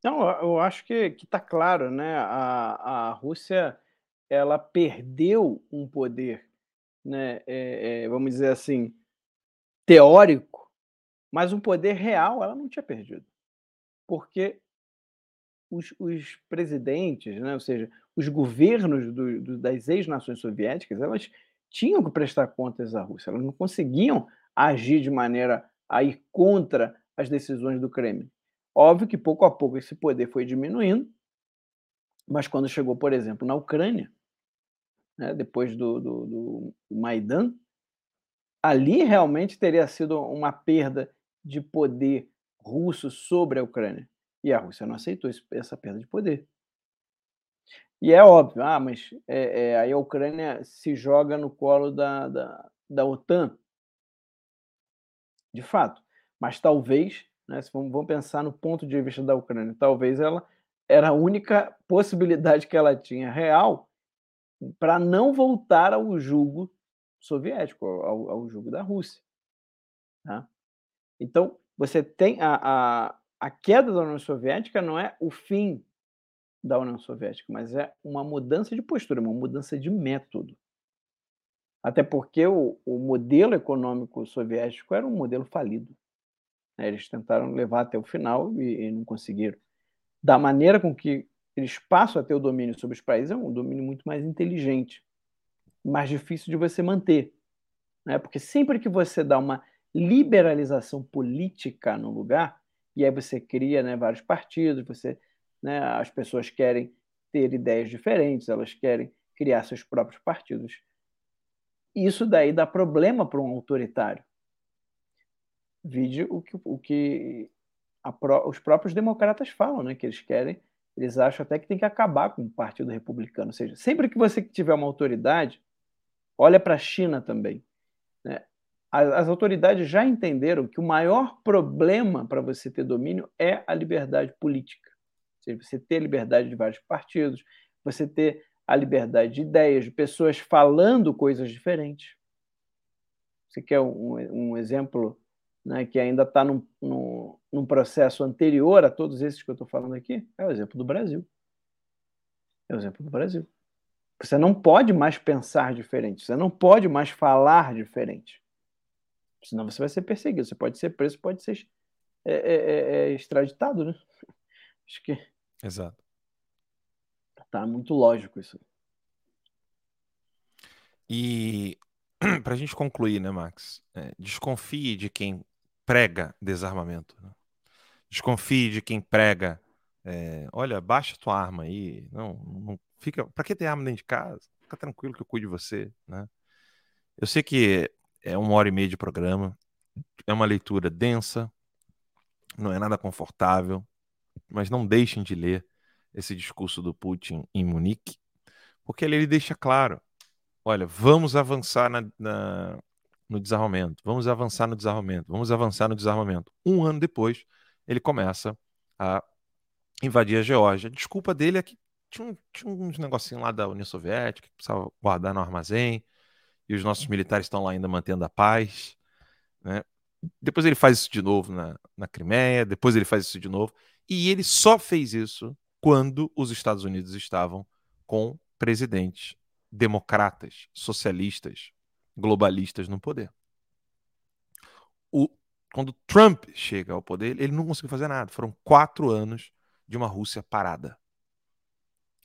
Não, eu acho que está claro, né? A, a Rússia ela perdeu um poder, né? É, é, vamos dizer assim, teórico, mas um poder real ela não tinha perdido, porque os, os presidentes, né? Ou seja, os governos do, do, das ex-nações soviéticas, elas tinham que prestar contas à Rússia, elas não conseguiam agir de maneira a ir contra as decisões do Kremlin. Óbvio que pouco a pouco esse poder foi diminuindo, mas quando chegou, por exemplo, na Ucrânia, né, depois do, do, do Maidan, ali realmente teria sido uma perda de poder russo sobre a Ucrânia. E a Rússia não aceitou essa perda de poder. E é óbvio, ah, mas é, é, aí a Ucrânia se joga no colo da, da, da OTAN. De fato. Mas talvez, né, se vamos, vamos pensar no ponto de vista da Ucrânia, talvez ela era a única possibilidade que ela tinha real para não voltar ao jugo soviético, ao, ao jugo da Rússia. Tá? Então, você tem a, a, a queda da União Soviética não é o fim da União Soviética, mas é uma mudança de postura, uma mudança de método. Até porque o, o modelo econômico soviético era um modelo falido. Né? Eles tentaram levar até o final e, e não conseguiram. Da maneira com que eles passam a ter o domínio sobre os países, é um domínio muito mais inteligente, mais difícil de você manter. Né? Porque sempre que você dá uma liberalização política no lugar, e aí você cria né, vários partidos, você, né, as pessoas querem ter ideias diferentes, elas querem criar seus próprios partidos. Isso daí dá problema para um autoritário. Vide o que, o que os próprios democratas falam, né, que eles querem, eles acham até que tem que acabar com o Partido Republicano. Ou seja, sempre que você tiver uma autoridade, olha para a China também. As autoridades já entenderam que o maior problema para você ter domínio é a liberdade política. Ou seja, você ter liberdade de vários partidos, você ter a liberdade de ideias, de pessoas falando coisas diferentes. Você quer um, um exemplo né, que ainda está num, num, num, processo anterior a todos esses que eu estou falando aqui? É o exemplo do Brasil. É o exemplo do Brasil. Você não pode mais pensar diferente, você não pode mais falar diferente. Senão você vai ser perseguido. Você pode ser preso, pode ser é, é, é, é extraditado, né? [LAUGHS] Acho que. Exato. Tá muito lógico isso. E [CLEARS THROAT] para a gente concluir, né, Max? É, desconfie de quem prega desarmamento. Né? Desconfie de quem prega. É, olha, baixa tua arma aí. Não, não fica. Para que ter arma dentro de casa? Fica tranquilo que eu cuido de você, né? Eu sei que é uma hora e meia de programa. É uma leitura densa, não é nada confortável, mas não deixem de ler esse discurso do Putin em Munique, porque ele, deixa claro: olha, vamos avançar na, na, no desarmamento, vamos avançar no desarmamento, vamos avançar no desarmamento. Um ano depois, ele começa a invadir a Geórgia. Desculpa dele é que tinha, tinha uns negocinhos lá da União Soviética que precisava guardar no armazém e os nossos militares estão lá ainda mantendo a paz. Né? Depois ele faz isso de novo na, na Crimeia, depois ele faz isso de novo. E ele só fez isso quando os Estados Unidos estavam com presidentes democratas, socialistas, globalistas no poder. O, quando Trump chega ao poder, ele não conseguiu fazer nada. Foram quatro anos de uma Rússia parada.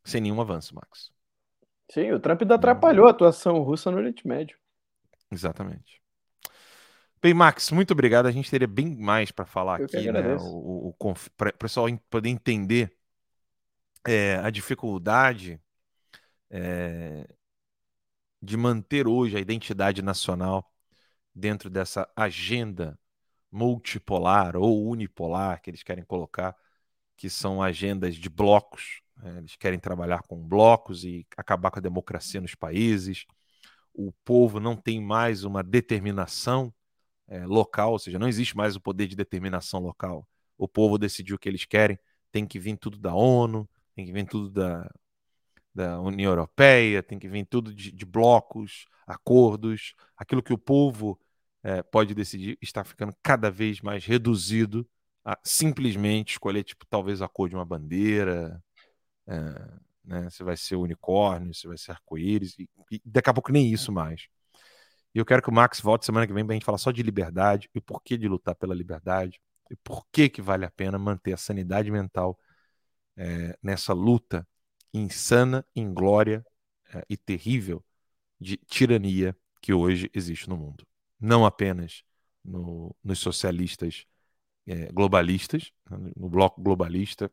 Sem nenhum avanço, Max. Sim, o Trump ainda atrapalhou a atuação russa no Oriente Médio. Exatamente. Bem, Max, muito obrigado. A gente teria bem mais para falar Eu aqui, né? O, o, o para o pessoal poder entender é, a dificuldade é, de manter hoje a identidade nacional dentro dessa agenda multipolar ou unipolar que eles querem colocar, que são agendas de blocos eles querem trabalhar com blocos e acabar com a democracia nos países. O povo não tem mais uma determinação é, local, ou seja, não existe mais o poder de determinação local. O povo decidiu o que eles querem, tem que vir tudo da ONU, tem que vir tudo da, da União Europeia, tem que vir tudo de, de blocos, acordos. Aquilo que o povo é, pode decidir está ficando cada vez mais reduzido a simplesmente escolher, tipo, talvez a cor de uma bandeira, é, né? Se vai ser unicórnio, se vai ser arco-íris, e, e, daqui a pouco nem isso mais. E eu quero que o Max volte semana que vem para a gente falar só de liberdade e por que de lutar pela liberdade e por que que vale a pena manter a sanidade mental é, nessa luta insana, inglória é, e terrível de tirania que hoje existe no mundo. Não apenas no, nos socialistas é, globalistas, né, no bloco globalista,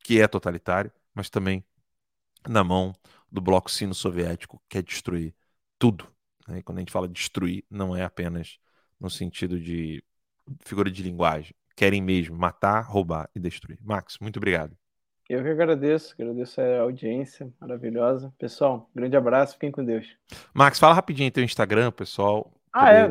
que é totalitário, mas também na mão do bloco sino-soviético, que é destruir tudo. Né? E quando a gente fala destruir, não é apenas no sentido de figura de linguagem. Querem mesmo matar, roubar e destruir. Max, muito obrigado. Eu que agradeço, agradeço a audiência maravilhosa. Pessoal, grande abraço, fiquem com Deus. Max, fala rapidinho teu Instagram, pessoal. Ah, é.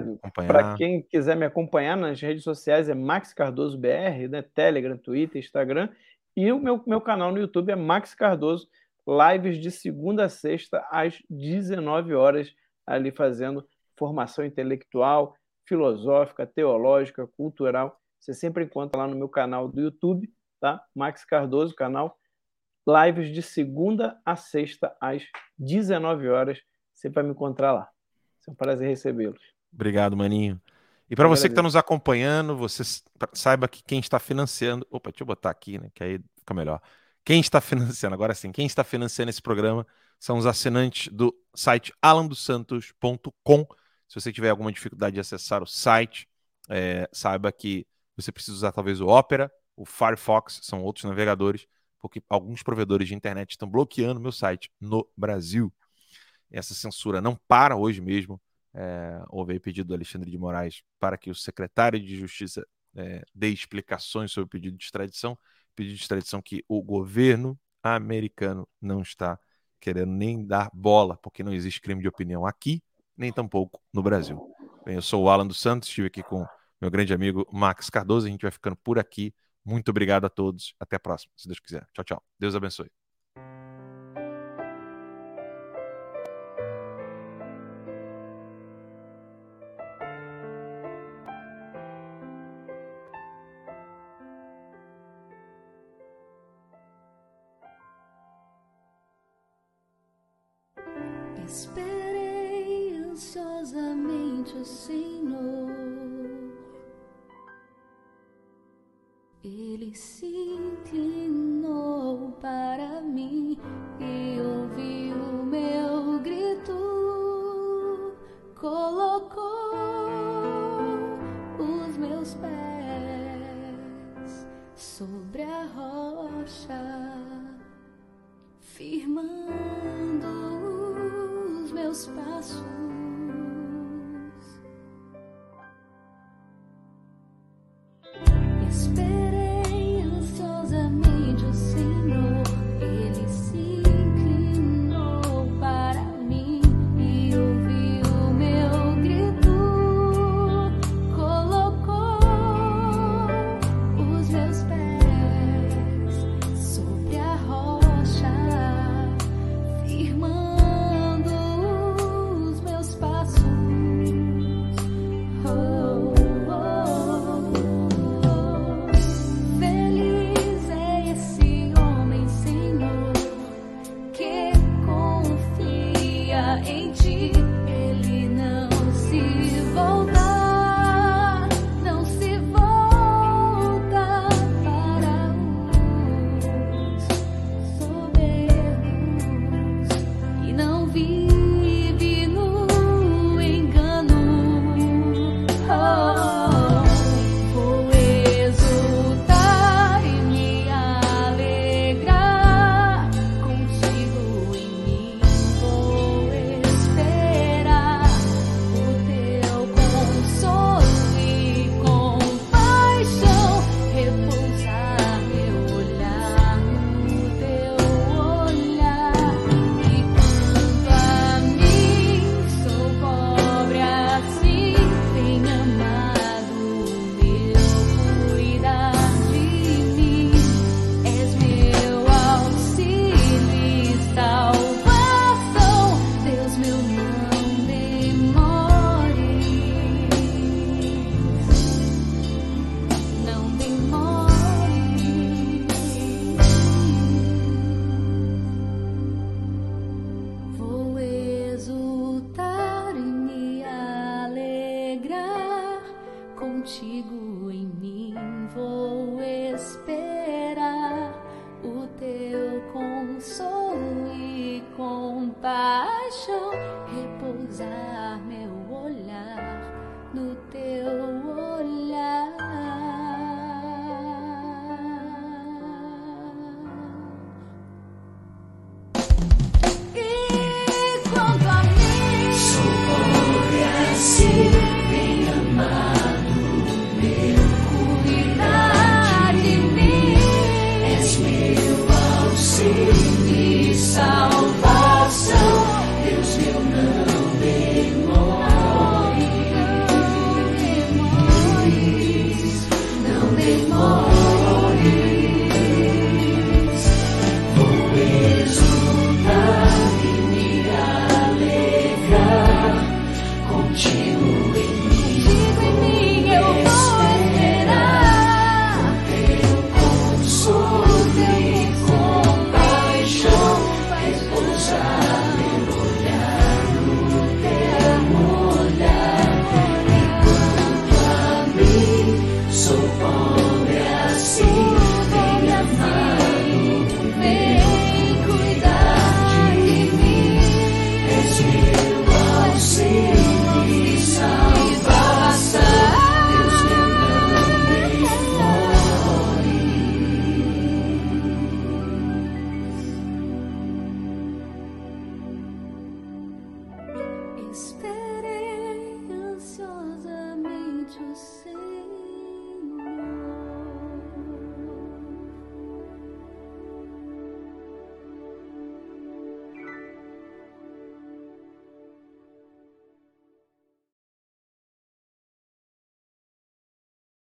Para quem quiser me acompanhar nas redes sociais é Max Cardoso BR, né? Telegram, Twitter, Instagram. E o meu, meu canal no YouTube é Max Cardoso, lives de segunda a sexta às 19 horas, ali fazendo formação intelectual, filosófica, teológica, cultural. Você sempre encontra lá no meu canal do YouTube, tá? Max Cardoso, canal. Lives de segunda a sexta às 19 horas. Você vai me encontrar lá. É um prazer recebê-los. Obrigado, Maninho. E para você que está nos acompanhando, você saiba que quem está financiando. Opa, deixa eu botar aqui, né? Que aí fica melhor. Quem está [LAUGHS] financiando, agora sim, quem está financiando esse programa são os assinantes do site alandosantos.com. Se você tiver alguma dificuldade de acessar o site, é, saiba que você precisa usar talvez o Opera, o Firefox, são outros navegadores, porque alguns provedores de internet estão bloqueando meu site no Brasil. Essa censura não para hoje mesmo. É, houve aí pedido do Alexandre de Moraes para que o secretário de Justiça é, dê explicações sobre o pedido de extradição. Pedido de extradição que o governo americano não está querendo nem dar bola, porque não existe crime de opinião aqui, nem tampouco no Brasil. Bem, eu sou o Alan dos Santos, estive aqui com meu grande amigo Max Cardoso. A gente vai ficando por aqui. Muito obrigado a todos. Até a próxima, se Deus quiser. Tchau, tchau. Deus abençoe.